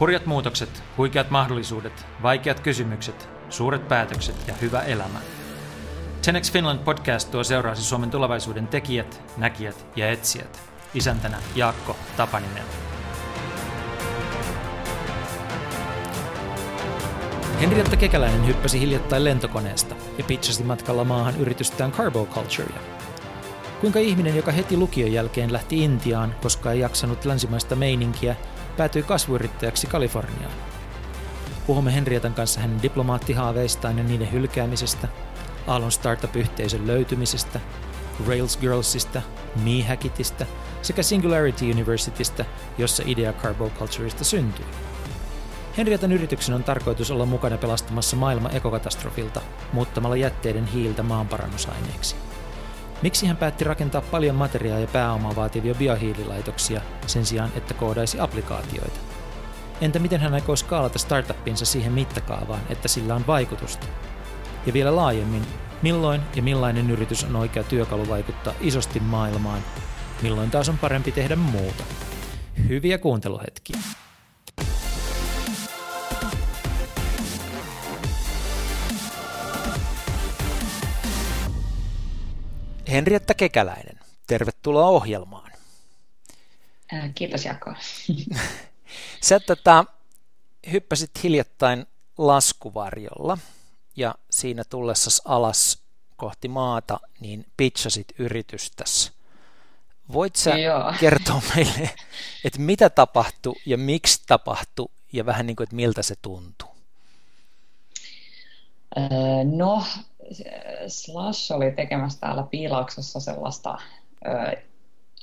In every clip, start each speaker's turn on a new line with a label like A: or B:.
A: Hurjat muutokset, huikeat mahdollisuudet, vaikeat kysymykset, suuret päätökset ja hyvä elämä. 10 Finland podcast tuo seuraasi Suomen tulevaisuuden tekijät, näkijät ja etsijät. Isäntänä Jaakko Tapaninen. Henrietta Kekäläinen hyppäsi hiljattain lentokoneesta ja pitchasi matkalla maahan yritystään Carbo Culturea. Kuinka ihminen, joka heti lukion jälkeen lähti Intiaan, koska ei jaksanut länsimaista meininkiä, päätyi kasvuyrittäjäksi Kaliforniaan. Puhumme Henrietan kanssa hänen diplomaattihaaveistaan ja niiden hylkäämisestä, Aallon startup-yhteisön löytymisestä, Rails Girlsista, Mehackitista sekä Singularity Universitystä, jossa idea Carbo Cultureista syntyi. Henrietan yrityksen on tarkoitus olla mukana pelastamassa maailma ekokatastrofilta muuttamalla jätteiden hiiltä maanparannusaineeksi. Miksi hän päätti rakentaa paljon materiaa ja pääomaa vaativia biohiililaitoksia sen sijaan, että koodaisi applikaatioita? Entä miten hän aikoo skaalata startuppinsa siihen mittakaavaan, että sillä on vaikutusta? Ja vielä laajemmin, milloin ja millainen yritys on oikea työkalu vaikuttaa isosti maailmaan, milloin taas on parempi tehdä muuta? Hyviä kuunteluhetkiä! Henrietta Kekäläinen, tervetuloa ohjelmaan.
B: Kiitos Jako.
A: Sä tota, hyppäsit hiljattain laskuvarjolla ja siinä tullessasi alas kohti maata, niin pitchasit yritystäsi. Voit sä Joo. kertoa meille, että mitä tapahtui ja miksi tapahtui ja vähän niin kuin, että miltä se tuntuu?
B: No, Slash oli tekemässä täällä Piilauksessa sellaista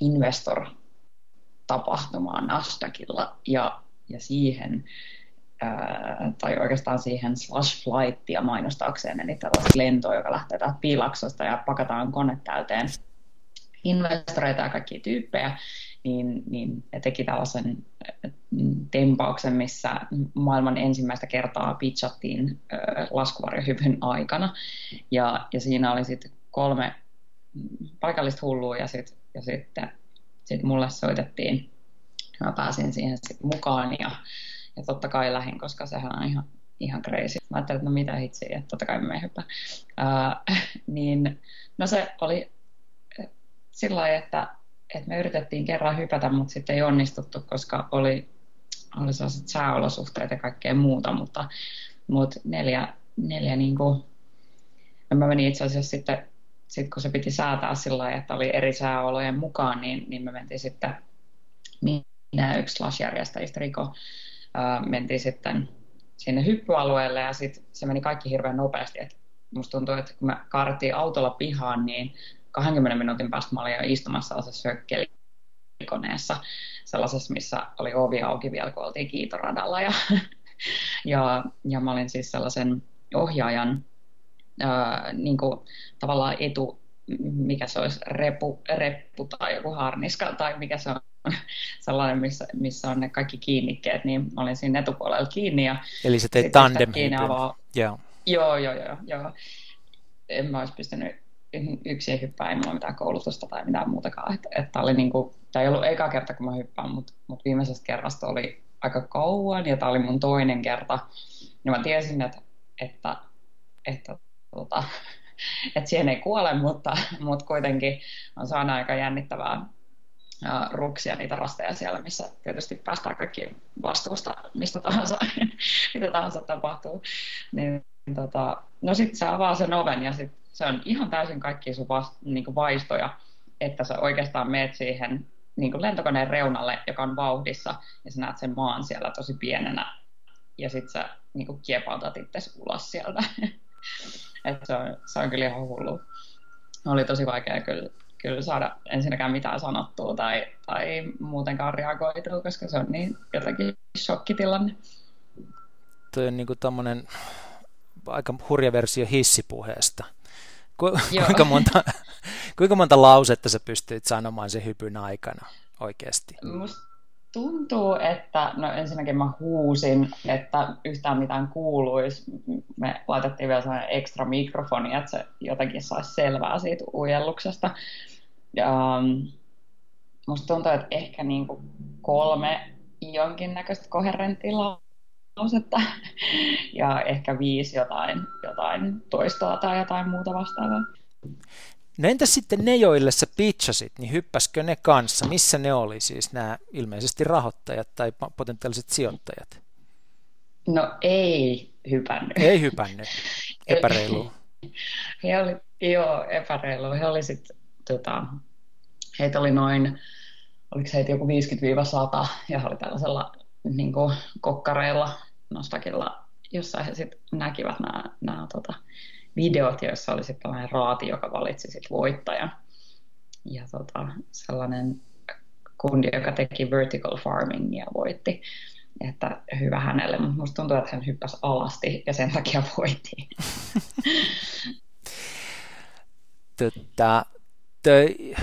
B: investor-tapahtumaa Nasdaqilla ja, ja siihen tai oikeastaan siihen slash flightia mainostaakseen, eli tällaista lentoa, joka lähtee täältä Piilaksosta ja pakataan kone täyteen investoreita ja kaikkia tyyppejä, niin, niin teki tällaisen tempauksen, missä maailman ensimmäistä kertaa pitchattiin laskuvarjohypyn aikana. Ja, ja siinä oli sitten kolme paikallista hullua ja sitten ja sitten sit mulle soitettiin. Mä pääsin siihen sitten mukaan ja, ja totta kai lähin, koska sehän on ihan, ihan crazy. Mä ajattelin, että no mitä hitsiä, että totta kai me hyppää. Uh, niin, no se oli sillä lailla, että, että me yritettiin kerran hypätä, mutta sitten ei onnistuttu, koska oli, oli sellaiset sääolosuhteet ja kaikkea muuta, mutta, mutta neljä, neljä niin kuin, no mä menin itse asiassa sitten, sitten kun se piti säätää sillä lailla, että oli eri sääolojen mukaan, niin, niin me mentiin sitten, minä yksi slash-järjestäjistä, Riko, ää, mentiin sitten sinne hyppyalueelle ja sitten se meni kaikki hirveän nopeasti, että musta tuntuu, että kun me kaarettiin autolla pihaan, niin 20 minuutin päästä mä olin jo istumassa sellaisessa hökkelikoneessa, sellaisessa, missä oli ovi auki vielä, kun oltiin kiitoradalla. Ja, ja, ja mä olin siis sellaisen ohjaajan ää, niin kuin, tavallaan etu, mikä se olisi, repu, reppu tai joku harniska tai mikä se on sellainen, missä, missä on ne kaikki kiinnikkeet, niin mä olin siinä etupuolella kiinni. Ja
A: Eli se teit tandem avaa...
B: Joo. joo, joo, joo, joo. En mä olisi pystynyt yksin hyppää, ei mulla mitään koulutusta tai mitään muutakaan. Että, että oli niin kuin, tämä ei ollut eka kerta, kun mä hyppään, mutta, mutta viimeisestä kerrasta oli aika kauan ja tämä oli mun toinen kerta. Ja mä tiesin, että, että, että, tota, että siihen ei kuole, mutta, mutta kuitenkin on saanut aika jännittävää ruksia niitä rasteja siellä, missä tietysti päästään kaikki vastuusta mistä tahansa, mitä tahansa tapahtuu. Niin, tota, no sitten se avaa sen oven ja sitten se on ihan täysin kaikki sun vast, niin kuin vaistoja, että sä oikeastaan meet siihen niin kuin lentokoneen reunalle, joka on vauhdissa, ja sä näet sen maan siellä tosi pienenä, ja sitten sä niin kuin kiepautat itse ulos sieltä. Et se, on, se on kyllä ihan hullu. Oli tosi vaikea kyllä, kyllä saada ensinnäkään mitään sanottua tai, tai muutenkaan reagoitua, koska se on niin jotenkin shokkitilanne.
A: Tuo on niin kuin aika hurja versio hissipuheesta. Ku, kuinka, monta, kuinka monta lausetta sä pystyit sanomaan sen hypyn aikana oikeasti?
B: Musta tuntuu, että no ensinnäkin mä huusin, että yhtään mitään kuuluisi. Me laitettiin vielä sellainen ekstra mikrofoni, että se jotenkin saisi selvää siitä ujelluksesta. Ja, um, musta tuntuu, että ehkä niin kuin kolme jonkinnäköistä koherenttia lausetta ja ehkä viisi jotain, jotain toistoa tai jotain muuta vastaavaa.
A: No entäs sitten ne, joille sä pitchasit, niin hyppäskö ne kanssa? Missä ne oli siis nämä ilmeisesti rahoittajat tai potentiaaliset sijoittajat?
B: No ei hypännyt.
A: Ei hypännyt. Epäreilu.
B: He oli, joo, epäreilu. He oli sit, tota, heitä oli noin, oliko heitä joku 50-100 ja he oli tällaisella niin kuin kokkareilla, nostakilla, jossa he sitten näkivät nämä, tota, videot, joissa oli sitten tällainen raati, joka valitsi sitten voittajan. Ja tota, sellainen kundi, joka teki vertical farmingia, voitti. Että hyvä hänelle, mutta musta tuntuu, että hän hyppäsi alasti ja sen takia voitti.
A: Tota, toi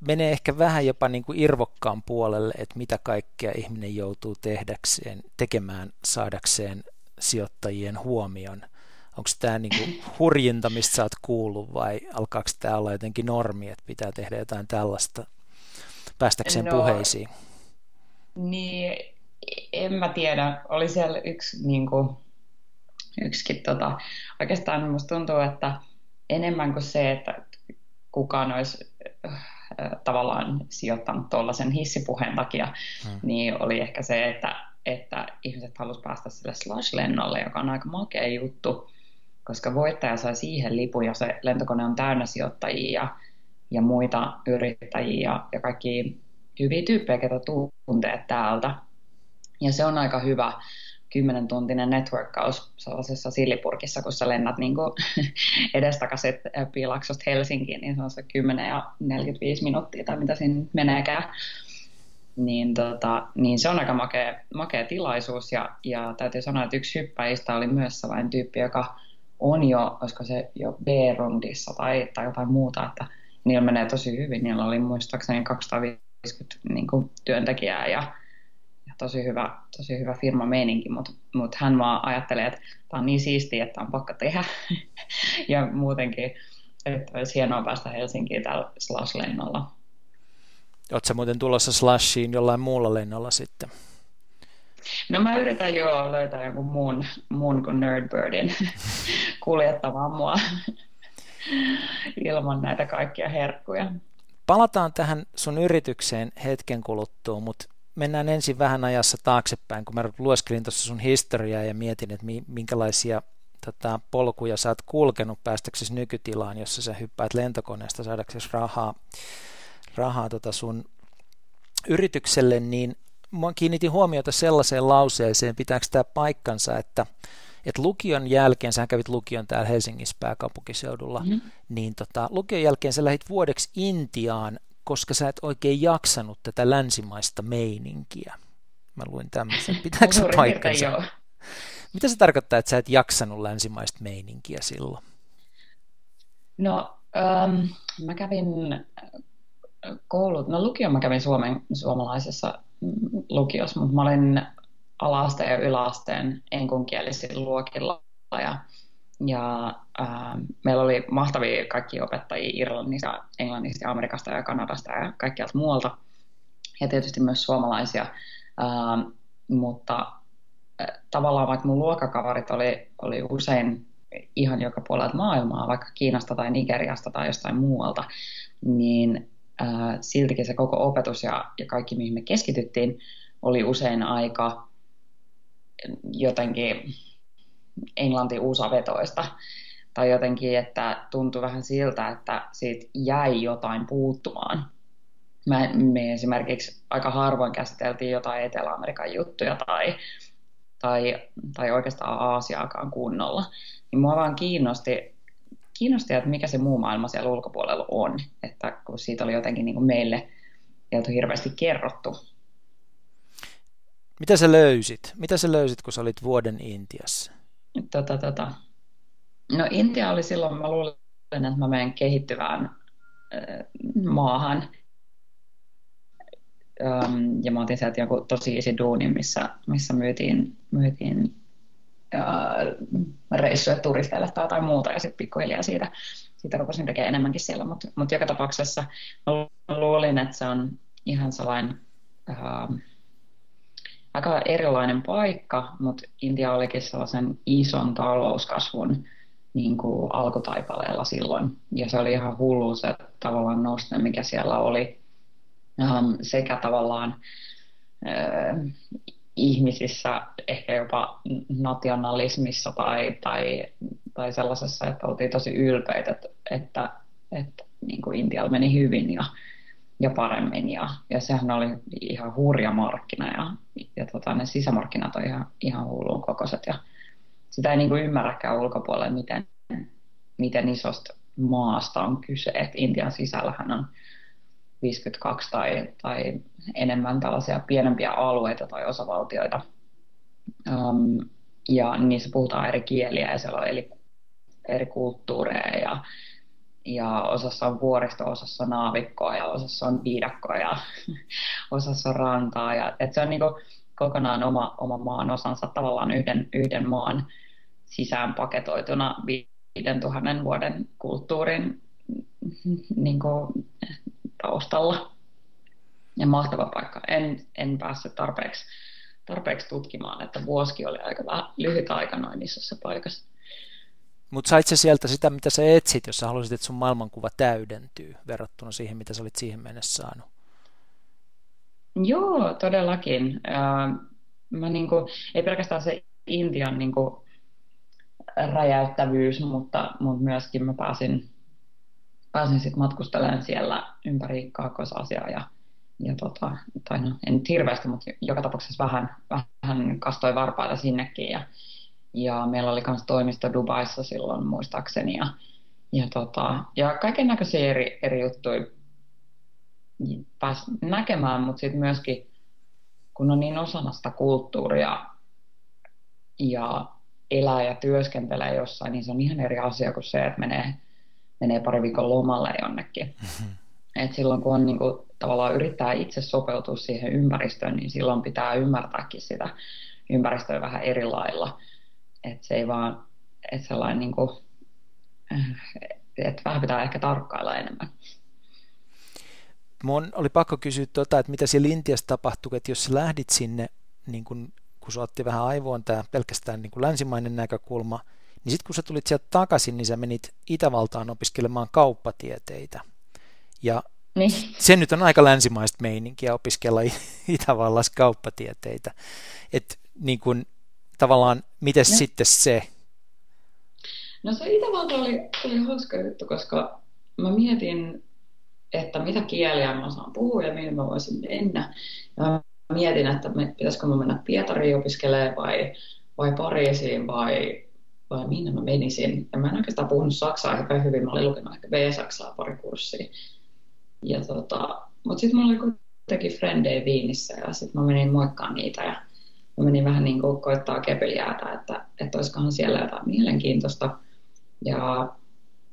A: menee ehkä vähän jopa niin kuin irvokkaan puolelle, että mitä kaikkea ihminen joutuu tehdäkseen, tekemään saadakseen sijoittajien huomion – onko tämä niinku hurjinta, mistä sä oot kuullut vai alkaako tämä olla jotenkin normi, että pitää tehdä jotain tällaista päästäkseen no, puheisiin?
B: Niin, en mä tiedä. Oli siellä yksi niin kuin, yksikin, tota, oikeastaan musta tuntuu, että enemmän kuin se, että kukaan olisi tavallaan sijoittanut tuollaisen hissipuheen takia, hmm. niin oli ehkä se, että, että ihmiset halusivat päästä sille slash-lennolle, joka on aika makea juttu koska voittaja sai siihen lipun ja se lentokone on täynnä sijoittajia ja, ja muita yrittäjiä ja, ja kaikki hyviä tyyppejä, ketä tuntee täältä. Ja se on aika hyvä 10 tuntinen networkkaus sellaisessa sillipurkissa, kun sä lennät niin edestakaisin Piilaksosta Helsinkiin, niin se on se 10 ja 45 minuuttia tai mitä siinä meneekään. Niin, tota, niin se on aika makea, makea tilaisuus ja, ja täytyy sanoa, että yksi hyppäistä oli myös sellainen tyyppi, joka on jo, olisiko se jo B-rundissa tai, tai jotain muuta, että niillä menee tosi hyvin. Niillä oli muistaakseni 250 niin kuin, työntekijää ja tosi hyvä, tosi hyvä firma meininki, mutta mut hän vaan ajattelee, että tämä on niin siistiä, että on pakko tehdä. ja muutenkin, että olisi hienoa päästä Helsinkiin tällä Slash-lennolla.
A: Oletko muuten tulossa Slashiin jollain muulla lennolla sitten?
B: No mä yritän jo löytää jonkun muun, muun kuin Nerdbirdin kuljettamaan mua ilman näitä kaikkia herkkuja.
A: Palataan tähän sun yritykseen hetken kuluttua, mutta mennään ensin vähän ajassa taaksepäin, kun mä lueskelin tuossa sun historiaa ja mietin, että minkälaisia tota, polkuja sä oot kulkenut päästäksesi nykytilaan, jossa sä hyppäät lentokoneesta saadaksesi rahaa, rahaa tota sun yritykselle, niin mä kiinnitin huomiota sellaiseen lauseeseen, pitääkö tämä paikkansa, että, että lukion jälkeen, sä kävit lukion täällä Helsingissä pääkaupunkiseudulla, mm. niin tota, lukion jälkeen sä lähdit vuodeksi Intiaan, koska sä et oikein jaksanut tätä länsimaista meininkiä. Mä luin tämmöisen. Pitääkö se paikkansa? Mitä se tarkoittaa, että sä et jaksanut länsimaista meininkiä silloin?
B: No, ähm, mä kävin koulut, no lukion mä kävin Suomen, suomalaisessa lukiossa, mutta mä olin alaasteen ja yläasteen enkunkielisillä luokilla ja, ja ää, meillä oli mahtavia kaikki opettajia Irlannista, Englannista, Amerikasta ja Kanadasta ja kaikkialta muualta. Ja tietysti myös suomalaisia, ää, mutta ää, tavallaan vaikka mun luokkakavarit oli, oli usein ihan joka puolelta maailmaa, vaikka Kiinasta tai Nigeriasta tai jostain muualta, niin ää, siltikin se koko opetus ja, ja kaikki, mihin me keskityttiin, oli usein aika jotenkin englanti uusavetoista. Tai jotenkin, että tuntui vähän siltä, että siitä jäi jotain puuttumaan. Me, me esimerkiksi aika harvoin käsiteltiin jotain Etelä-Amerikan juttuja tai, tai, tai oikeastaan Aasiaakaan kunnolla. Niin mua vaan kiinnosti kiinnosti, että mikä se muu maailma siellä ulkopuolella on, että kun siitä oli jotenkin niin kuin meille ei hirveästi kerrottu.
A: Mitä sä löysit? Mitä sä löysit, kun sä olit vuoden Intiassa?
B: Tota, tota. No Intia oli silloin, mä luulen, että mä menen kehittyvään äh, maahan. Ähm, ja mä otin sieltä joku tosi isi duuni, missä, missä myytiin, myytiin reissuja turisteille tai jotain muuta ja sitten pikkuhiljaa siitä, siitä rupesin tekemään enemmänkin siellä, mutta mut joka tapauksessa mä luulin, että se on ihan sellainen ää, aika erilainen paikka, mutta Intia olikin sellaisen ison talouskasvun niin kuin alkutaipaleella silloin. Ja se oli ihan hullu se tavallaan noste, mikä siellä oli ähm, sekä tavallaan äh, ihmisissä, ehkä jopa nationalismissa tai, tai, tai sellaisessa, että oltiin tosi ylpeitä, että, että, että niin kuin Intialla meni hyvin ja, ja paremmin. Ja, ja sehän oli ihan hurja markkina ja, ja tota, ne sisämarkkinat on ihan, ihan hullun kokoiset. Ja sitä ei niin kuin ymmärräkään ulkopuolelle, miten, miten isosta maasta on kyse. Et Intian sisällähän on 52 tai, tai enemmän tällaisia pienempiä alueita tai osavaltioita. Um, ja niissä puhutaan eri kieliä ja siellä on eri, eri kulttuureja ja, ja osassa on vuoristo, osassa on naavikkoa ja osassa on viidakkoa ja osassa on rantaa. Ja, et se on niinku kokonaan oma, oma maan osansa tavallaan yhden, yhden maan sisään paketoituna 5000 vuoden kulttuurin niin kuin, taustalla. Ja mahtava paikka. En, en päässyt tarpeeksi, tarpeeksi tutkimaan, että vuosi oli aika lyhyt aika noin isossa paikassa.
A: Mutta sait sä sieltä sitä, mitä sä etsit, jos sä haluaisit, että sun maailmankuva täydentyy verrattuna siihen, mitä sä olit siihen mennessä saanut?
B: Joo, todellakin. mä niinku, ei pelkästään se Intian niinku, räjäyttävyys, mutta, mutta myöskin mä pääsin pääsin sitten matkustelemaan siellä ympäri Kaakkois-Asiaa ja, ja tota, tai no, en nyt hirveästi, mutta joka tapauksessa vähän, vähän kastoi varpaita sinnekin ja, ja meillä oli myös toimisto Dubaissa silloin muistaakseni ja, ja, tota, ja kaiken näköisiä eri, eri juttuja pääsi näkemään, mutta sitten myöskin kun on niin osana sitä kulttuuria ja elää ja työskentelee jossain, niin se on ihan eri asia kuin se, että menee menee pari viikon lomalle jonnekin. Mm-hmm. Et silloin kun on niin kuin, tavallaan yrittää itse sopeutua siihen ympäristöön, niin silloin pitää ymmärtääkin sitä ympäristöä vähän eri lailla. Että se ei vaan, että sellainen niin kuin, että vähän pitää ehkä tarkkailla enemmän.
A: Mun oli pakko kysyä, tuota, että mitä siellä Intiassa tapahtui, että jos sä lähdit sinne, niin kun, kun sä otti vähän aivoon tämä pelkästään niin kuin länsimainen näkökulma – niin sitten kun sä tulit sieltä takaisin, niin sä menit Itävaltaan opiskelemaan kauppatieteitä. Ja niin. se nyt on aika länsimaista meininkiä opiskella Itävallassa kauppatieteitä. Että niin kun, tavallaan, miten no. sitten se?
B: No se Itävalta oli, oli hauska juttu, koska mä mietin, että mitä kieliä mä osaan puhua ja mihin mä voisin mennä. Ja mä mietin, että pitäisikö mä mennä Pietariin opiskelemaan vai, vai Pariisiin vai vai minne mä menisin. Ja mä en oikeastaan puhunut saksaa aika hyvin, mä olin lukenut ehkä B-saksaa pari kurssia. Ja tota, mutta sitten mulla oli kuitenkin frendejä Viinissä ja sitten mä menin moikkaan niitä ja mä menin vähän niin kuin koittaa kepeliäätä, että, että olisikohan siellä jotain mielenkiintoista. Ja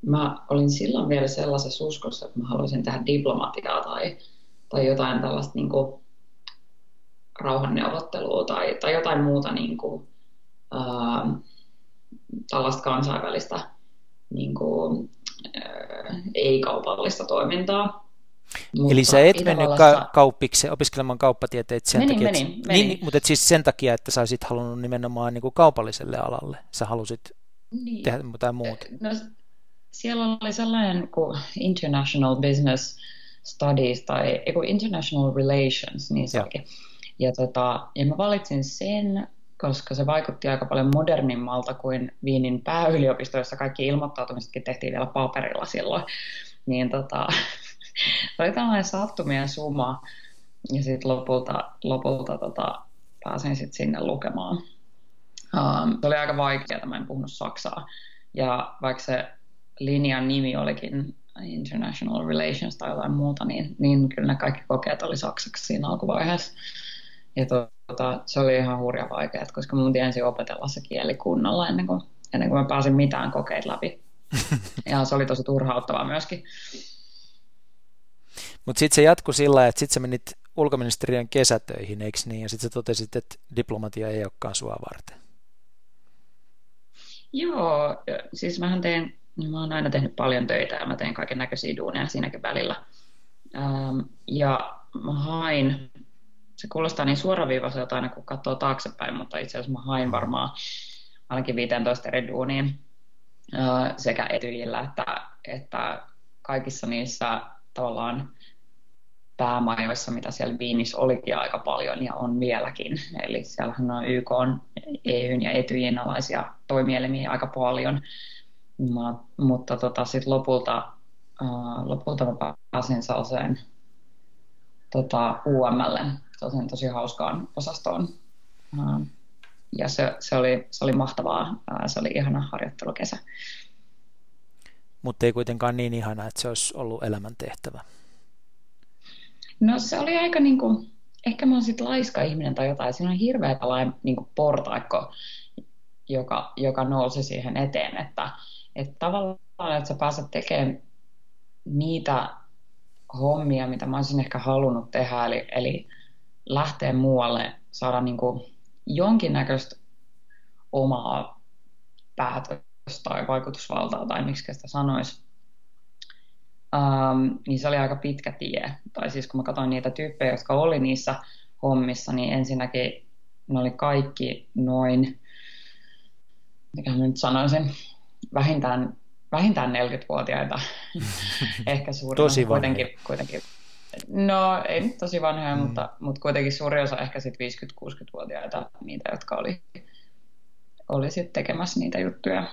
B: mä olin silloin vielä sellaisessa uskossa, että mä haluaisin tehdä diplomatiaa tai, tai jotain tällaista niin kuin rauhanneuvottelua tai, tai jotain muuta niin kuin, uh, tällaista kansainvälistä niin kuin, äh, ei-kaupallista toimintaa.
A: Mutta Eli sä et mennyt ka- kauppiksi opiskelemaan kauppatieteitä sen
B: menin,
A: takia,
B: menin, että, menin.
A: Niin, mutta et siis sen takia, että sä olisit halunnut nimenomaan niin kuin kaupalliselle alalle. Sä halusit niin. tehdä jotain muuta.
B: No, siellä oli sellainen kuin International Business Studies tai International Relations, niin se Ja, tota, ja mä valitsin sen, koska se vaikutti aika paljon modernimmalta kuin Viinin pääyliopisto, jossa kaikki ilmoittautumisetkin tehtiin vielä paperilla silloin. Niin tota, oli tällainen sattumien suma, ja sitten lopulta, lopulta tota, pääsin sit sinne lukemaan. Um, se oli aika vaikeaa, mä en puhunut saksaa. Ja vaikka se linjan nimi olikin International Relations tai jotain muuta, niin, niin kyllä ne kaikki kokeet oli saksaksi siinä alkuvaiheessa. Ja tota, se oli ihan hurja vaikeaa, koska mun ensin opetella se kieli kunnolla ennen kuin, ennen kuin mä pääsin mitään kokeita läpi. ja se oli tosi turhauttavaa myöskin.
A: Mutta sitten se jatkui sillä että sitten sä menit ulkoministeriön kesätöihin, eikö niin? Ja sitten sä totesit, että diplomatia ei olekaan sua varten.
B: Joo, siis mähän teen, mä oon aina tehnyt paljon töitä ja mä teen kaiken näköisiä duuneja siinäkin välillä. Ja mä hain se kuulostaa niin suoraviivaiselta aina kun katsoo taaksepäin, mutta itse asiassa mä hain varmaan ainakin 15 eri duuniin sekä etyjillä että, että kaikissa niissä tavallaan päämajoissa, mitä siellä Viinissä olikin aika paljon ja on vieläkin. Eli siellähän on YK, EUn ja Etyjin alaisia toimielimiä aika paljon. mutta tota, sitten lopulta, uh, lopulta mä pääsin sellaiseen tota, UML, sellaiseen tosi hauskaan osastoon. Uh, ja se, se, oli, se oli mahtavaa. Uh, se oli ihana harjoittelukesä.
A: Mutta ei kuitenkaan niin ihana, että se olisi ollut elämäntehtävä.
B: No se oli aika niin kuin, ehkä mä oon sitten laiska ihminen tai jotain. Siinä on hirveä tällainen niin portaikko, joka, joka nousi siihen eteen, että, että tavallaan, että sä pääset tekemään niitä hommia, mitä mä olisin ehkä halunnut tehdä, eli, eli lähteä muualle, saada niin kuin jonkinnäköistä omaa päätöstä tai vaikutusvaltaa, tai miksi sitä sanoisi, um, niin se oli aika pitkä tie. Tai siis kun mä katsoin niitä tyyppejä, jotka oli niissä hommissa, niin ensinnäkin ne oli kaikki noin, mikä mä nyt sanoisin, vähintään, vähintään 40-vuotiaita. Ehkä suurin
A: Tosi
B: kuitenkin, kuitenkin No ei nyt tosi vanhoja, mm. mutta, mutta kuitenkin suuri osa ehkä sitten 50-60-vuotiaita, niitä, jotka oli, oli sitten tekemässä niitä juttuja.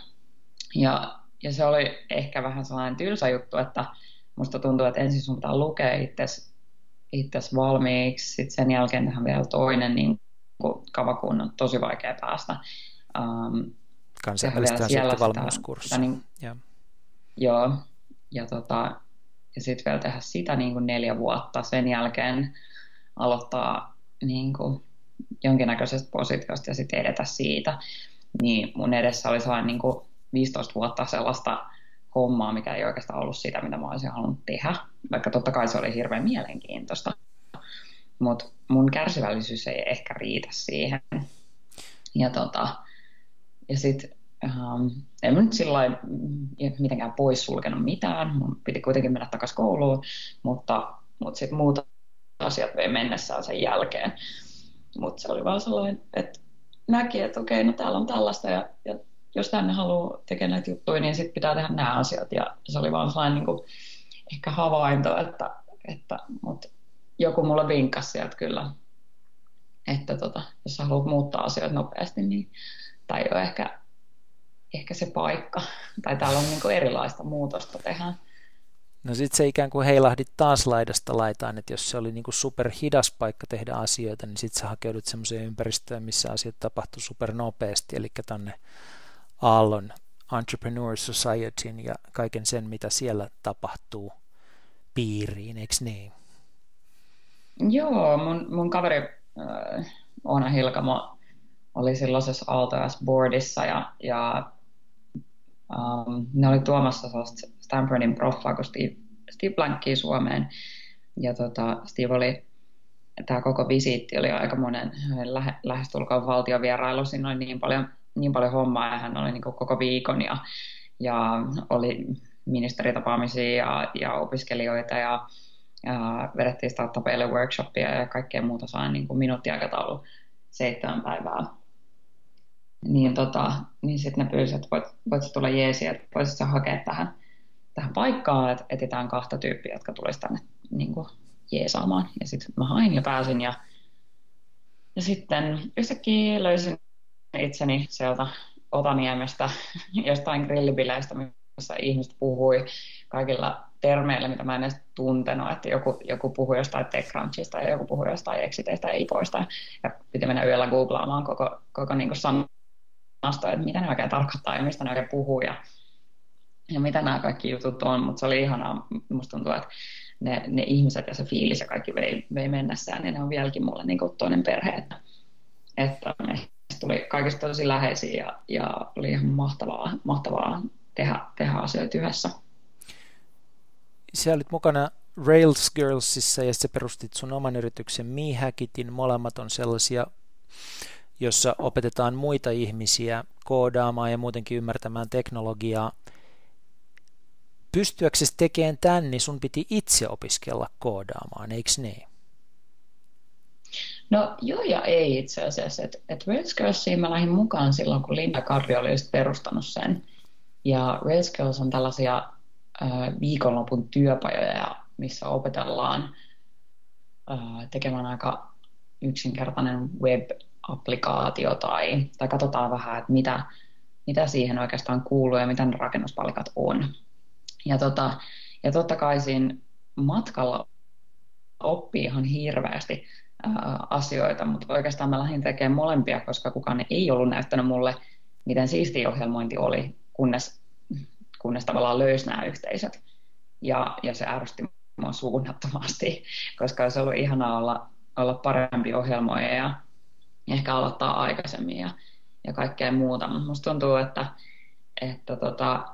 B: Ja, ja se oli ehkä vähän sellainen tylsä juttu, että musta tuntuu, että ensin sun pitää lukea itses, itses valmiiksi, sitten sen jälkeen tähän vielä toinen niin kavakuun on tosi vaikea päästä. Um,
A: Kansainvälistä sitten valmiuskurssi. Sitä, niin,
B: ja. Joo, ja, tota, ja sitten vielä tehdä sitä niin kuin neljä vuotta. Sen jälkeen aloittaa niin kuin jonkinnäköisestä positiosta ja sitten edetä siitä. Niin mun edessä oli sellainen niin kuin 15 vuotta sellaista hommaa, mikä ei oikeastaan ollut sitä, mitä mä olisin halunnut tehdä, vaikka totta kai se oli hirveän mielenkiintoista. Mutta mun kärsivällisyys ei ehkä riitä siihen. Ja, tota, ja sitten ähm, en mä nyt sillä mitenkään poissulkenut mitään. Mun piti kuitenkin mennä takaisin kouluun, mutta, mutta sitten muut asiat vei mennessään sen jälkeen. Mutta se oli vaan sellainen, että näki, että okei, no täällä on tällaista ja, ja jos tänne haluaa tekemään näitä juttuja, niin sitten pitää tehdä nämä asiat. Ja se oli vaan sellainen niin kuin, ehkä havainto, että, että mutta joku mulle vinkkasi sieltä kyllä, että tota, jos haluat muuttaa asioita nopeasti, niin tämä ei ole ehkä, ehkä se paikka. Tai täällä on niin kuin erilaista muutosta tehdä.
A: No sitten se ikään kuin heilahdit taas laidasta laitaan, että jos se oli niin kuin super hidas paikka tehdä asioita, niin sitten sä hakeudut semmoiseen ympäristöön, missä asiat tapahtuu super nopeasti, eli tänne aallon Entrepreneur Societyn ja kaiken sen, mitä siellä tapahtuu piiriin, eikö niin?
B: Joo, mun, mun kaveri äh, Oona Hilkamo oli silloisessa Aalto Boardissa ja, ja um, ne oli tuomassa sellaista Stanfordin proffaa kun Steve, Steve Blankia Suomeen. Ja tota, Steve oli, tämä koko visiitti oli aika monen lähe, lähestulkoon valtiovierailu, siinä oli niin paljon niin paljon hommaa ja hän oli niin kuin koko viikon ja, ja oli ministeritapaamisia ja, ja opiskelijoita ja, ja vedettiin startupeille workshopia ja kaikkea muuta sain niin kuin minuuttiaikataulu seitsemän päivää. Niin, tota, niin sitten ne pyysivät, että voit, voit tulla jeesi, että voisit hakea tähän, tähän paikkaan, että etsitään kahta tyyppiä, jotka tulisi tänne niin kuin jeesaamaan. Ja sitten mä hain ja pääsin ja, ja sitten yhtäkkiä löysin itseni sieltä Otaniemestä jostain grillibileistä, missä ihmiset puhui kaikilla termeillä, mitä mä en edes tuntenut, että joku, joku puhui jostain TechCrunchista ja joku puhui jostain exiteistä ja ipoista. Ja piti mennä yöllä googlaamaan koko, koko niin sanasto, että mitä ne oikein tarkoittaa ja mistä ne oikein puhuu ja, ja mitä nämä kaikki jutut on, mutta se oli ihanaa, musta tuntuu, että ne, ne ihmiset ja se fiilis ja kaikki vei, vei mennessään, niin ne on vieläkin mulle niin toinen perhe, että, että me tuli kaikista tosi läheisiä ja, ja oli ihan mahtavaa, mahtavaa tehdä, tehdä asioita yhdessä.
A: Sä olit mukana Rails Girlsissa ja sä perustit sun oman yrityksen MeHackitin. Molemmat on sellaisia, jossa opetetaan muita ihmisiä koodaamaan ja muutenkin ymmärtämään teknologiaa. Pystyäksesi tekemään tämän, niin sun piti itse opiskella koodaamaan, eikö niin?
B: No joo ja ei itse asiassa. Että et Rails Girlsiin mä lähdin mukaan silloin, kun Linda Karri oli just perustanut sen. Ja Rails Girls on tällaisia äh, viikonlopun työpajoja, missä opetellaan äh, tekemään aika yksinkertainen web-applikaatio tai, tai katsotaan vähän, että mitä, mitä siihen oikeastaan kuuluu ja mitä ne rakennuspalikat on. Ja, tota, ja totta kai siinä matkalla oppii ihan hirveästi asioita, mutta oikeastaan mä lähdin tekemään molempia, koska kukaan ei ollut näyttänyt mulle, miten siisti ohjelmointi oli, kunnes, kunnes tavallaan löysi nämä yhteisöt. Ja, ja se ärsytti mua suunnattomasti, koska olisi ollut ihanaa olla, olla parempi ohjelmoija ja ehkä aloittaa aikaisemmin ja, ja kaikkea muuta. Mutta musta tuntuu, että, että tota,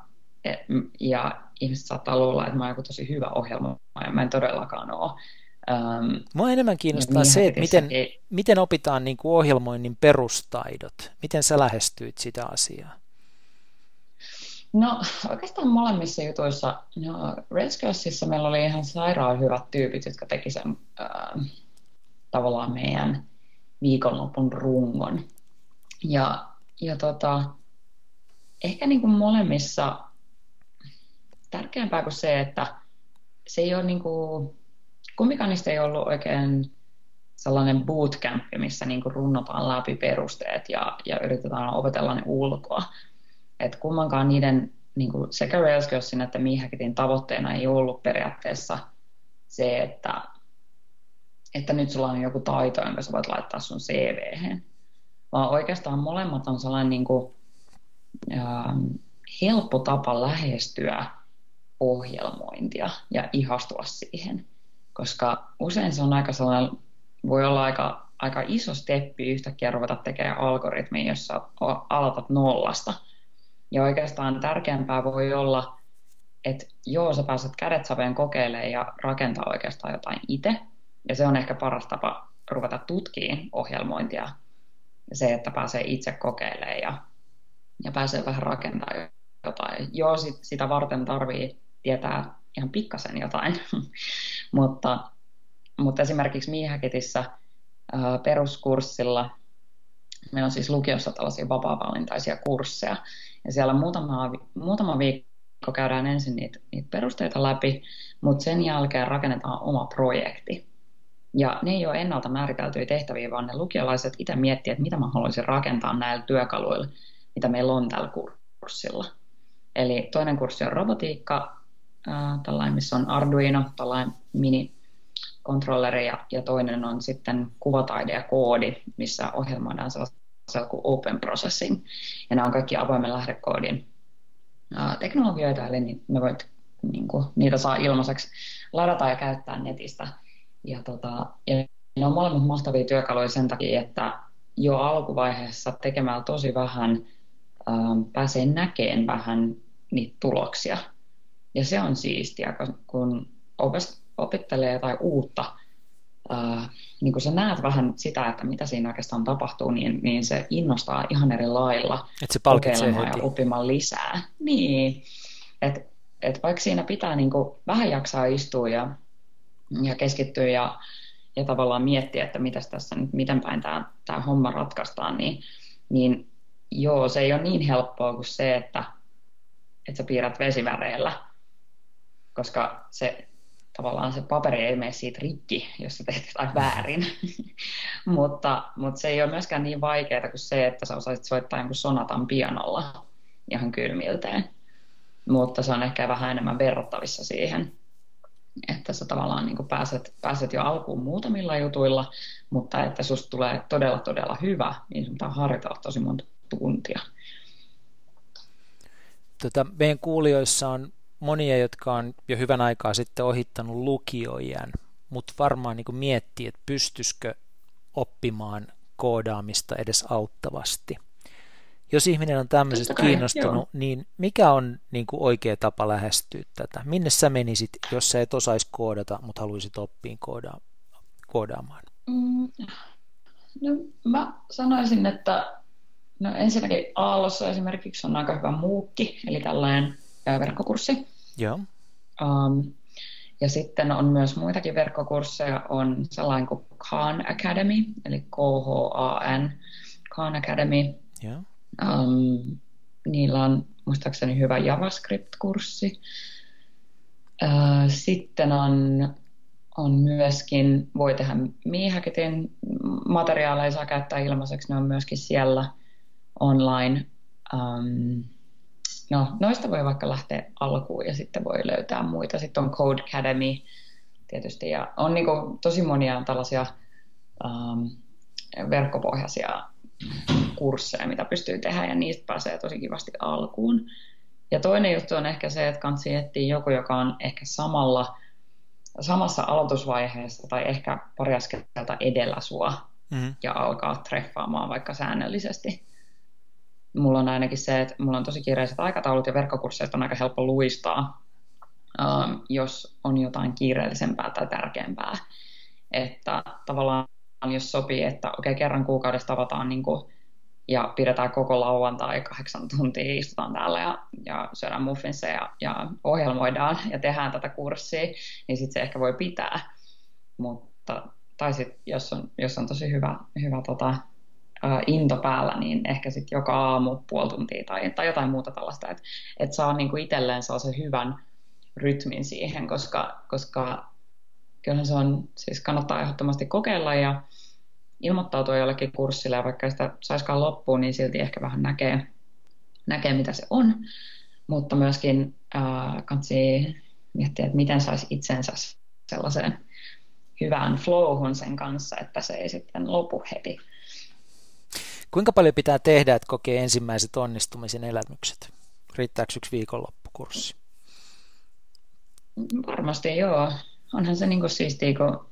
B: ja ihmiset saattaa luulla, että mä oon joku tosi hyvä ohjelmoija. Mä en todellakaan ole.
A: Um, Mua enemmän kiinnostaa niin se, että miten, ei... miten opitaan niin kuin ohjelmoinnin perustaidot. Miten sä lähestyit sitä asiaa?
B: No oikeastaan molemmissa jutuissa. No, Railscrossissa meillä oli ihan sairaan hyvät tyypit, jotka teki sen äh, tavallaan meidän viikonlopun rungon. Ja, ja tota, ehkä niin kuin molemmissa tärkeämpää kuin se, että se ei ole niin kuin, kummikaan niistä ei ollut oikein sellainen bootcamp, missä niin kuin runnotaan läpi perusteet ja, ja yritetään opetella ne ulkoa. Et kummankaan niiden niin kuin sekä Railscrossin että Mihäkitin tavoitteena ei ollut periaatteessa se, että, että nyt sulla on joku taito, jonka sä voit laittaa sun cv Vaan oikeastaan molemmat on sellainen niin kuin, ähm, helppo tapa lähestyä ohjelmointia ja ihastua siihen. Koska usein se on aika sellainen, voi olla aika, aika iso steppi yhtäkkiä ruveta tekemään algoritmiin, jossa aloitat nollasta. Ja oikeastaan tärkeämpää voi olla, että joo, sä pääset kädet saveen kokeilemaan ja rakentaa oikeastaan jotain itse. Ja se on ehkä paras tapa ruveta tutkiin ohjelmointia. Se, että pääsee itse kokeilemaan ja, ja pääsee vähän rakentamaan jotain. Joo, sit, sitä varten tarvii tietää ihan pikkasen jotain, mutta, mutta esimerkiksi Miihäketissä äh, peruskurssilla meillä on siis lukiossa tällaisia vapaa-valintaisia kursseja, ja siellä muutama, muutama viikko käydään ensin niitä, niitä perusteita läpi, mutta sen jälkeen rakennetaan oma projekti. Ja ne ei ole ennalta määriteltyjä tehtäviä, vaan ne lukiolaiset itse miettivät, että mitä mä haluaisin rakentaa näillä työkaluilla, mitä meillä on tällä kurssilla. Eli toinen kurssi on robotiikka, tällainen, missä on Arduino, tällainen mini kontrolleri ja, ja toinen on sitten kuvataide ja koodi, missä ohjelmoidaan sellaisella kuin Open Processing. Ja nämä on kaikki avoimen lähdekoodin ää, teknologioita, eli ne voit, niin kuin, niitä saa ilmaiseksi ladata ja käyttää netistä. Ja, tota, ja ne on molemmat mahtavia työkaluja sen takia, että jo alkuvaiheessa tekemällä tosi vähän ää, pääsee näkemään vähän niitä tuloksia ja se on siistiä, kun opettelee jotain uutta, niin kun sä näet vähän sitä, että mitä siinä oikeastaan tapahtuu, niin, niin se innostaa ihan eri lailla
A: Et se kokeilemaan
B: heti. ja oppimaan lisää. Niin, että et vaikka siinä pitää niin vähän jaksaa istua ja, ja keskittyä ja, ja tavallaan miettiä, että mitäs tässä nyt, miten päin tämä, tämä homma ratkaistaan, niin, niin joo, se ei ole niin helppoa kuin se, että, että sä piirrät vesiväreillä koska se tavallaan se paperi ei mene siitä rikki, jos sä teet jotain väärin. mutta, mutta se ei ole myöskään niin vaikeaa kuin se, että sä osaisit soittaa jonkun sonatan pianolla ihan kylmilteen. Mutta se on ehkä vähän enemmän verrattavissa siihen, että sä tavallaan niin pääset, pääset jo alkuun muutamilla jutuilla, mutta että susta tulee todella todella hyvä, niin sun pitää harjoitella tosi monta tuntia.
A: Tota, meidän kuulijoissa on monia, jotka on jo hyvän aikaa sitten ohittanut lukioijan, mutta varmaan niin miettii, että pystyisikö oppimaan koodaamista edes auttavasti. Jos ihminen on tämmöisestä kai, kiinnostunut, joo. niin mikä on niin kuin oikea tapa lähestyä tätä? Minne sä menisit, jos sä et osaisi koodata, mutta haluaisit oppia kooda- koodaamaan? Mm,
B: no, mä sanoisin, että no ensinnäkin Aallossa esimerkiksi on aika hyvä muukki, eli tällainen verkkokurssi.
A: Joo.
B: Um, ja sitten on myös muitakin verkkokursseja, on sellainen kuin Khan Academy, eli K-H-A-N, Khan Academy.
A: Yeah.
B: Um, niillä on muistaakseni hyvä JavaScript-kurssi. Uh, sitten on, on myöskin, voi tehdä Miihaketin materiaaleja saa käyttää ilmaiseksi, ne on myöskin siellä online. Um, no, noista voi vaikka lähteä alkuun ja sitten voi löytää muita. Sitten on Code Academy tietysti ja on niin kuin tosi monia tällaisia um, verkkopohjaisia kursseja, mitä pystyy tehdä ja niistä pääsee tosi kivasti alkuun. Ja toinen juttu on ehkä se, että kansi etsiä joku, joka on ehkä samalla, samassa aloitusvaiheessa tai ehkä pari askelta edellä sua mm-hmm. ja alkaa treffaamaan vaikka säännöllisesti. Mulla on ainakin se, että mulla on tosi kiireiset aikataulut ja verkkokursseista on aika helppo luistaa, um, jos on jotain kiireellisempää tai tärkeämpää. Että tavallaan jos sopii, että okei, okay, kerran kuukaudessa tavataan niin kuin, ja pidetään koko lauantai kahdeksan tuntia, istutaan täällä ja, ja syödään muffinseja ja, ja ohjelmoidaan ja tehdään tätä kurssia, niin sitten se ehkä voi pitää. Mutta, tai sitten jos on, jos on tosi hyvä, hyvä tota, into päällä, niin ehkä sitten joka aamu puoli tuntia tai, tai jotain muuta tällaista, että et saa niinku itselleen se hyvän rytmin siihen, koska, koska kyllä se on, siis kannattaa ehdottomasti kokeilla ja ilmoittautua jollekin kurssille ja vaikka sitä saiskaan loppuun, niin silti ehkä vähän näkee, näkee mitä se on. Mutta myöskin äh, kansi miettiä, että miten saisi itsensä sellaiseen hyvään flowhun sen kanssa, että se ei sitten lopu heti.
A: Kuinka paljon pitää tehdä, että kokee ensimmäiset onnistumisen elämykset? Riittääkö yksi viikonloppukurssi?
B: Varmasti joo onhan se niin kuin siistiä, kun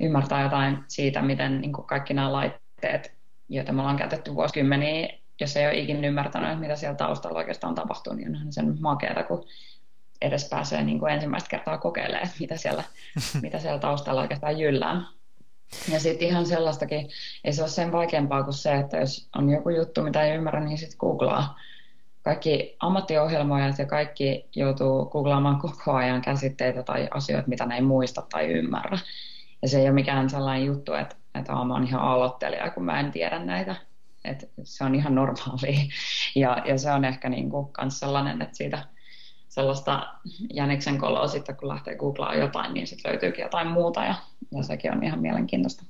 B: ymmärtää jotain siitä, miten niin kuin kaikki nämä laitteet, joita me ollaan käytetty vuosikymmeniä, jos ei ole ikinä ymmärtänyt, mitä siellä taustalla oikeastaan tapahtuu, niin onhan sen makeata, kun edes pääsee niin kuin ensimmäistä kertaa kokeilemaan, mitä siellä, mitä siellä taustalla oikeastaan jyllää. Ja sitten ihan sellaistakin, ei se ole sen vaikeampaa kuin se, että jos on joku juttu, mitä ei ymmärrä, niin sitten googlaa kaikki ammattiohjelmoijat ja kaikki joutuu googlaamaan koko ajan käsitteitä tai asioita, mitä ne ei muista tai ymmärrä. Ja se ei ole mikään sellainen juttu, että, että mä oon ihan aloittelija, kun mä en tiedä näitä. Että se on ihan normaalia. Ja, ja se on ehkä niin kuin sellainen, että siitä sellaista jäniksen koloa sitten, kun lähtee googlaamaan jotain, niin sitten löytyykin jotain muuta ja, ja sekin on ihan mielenkiintoista.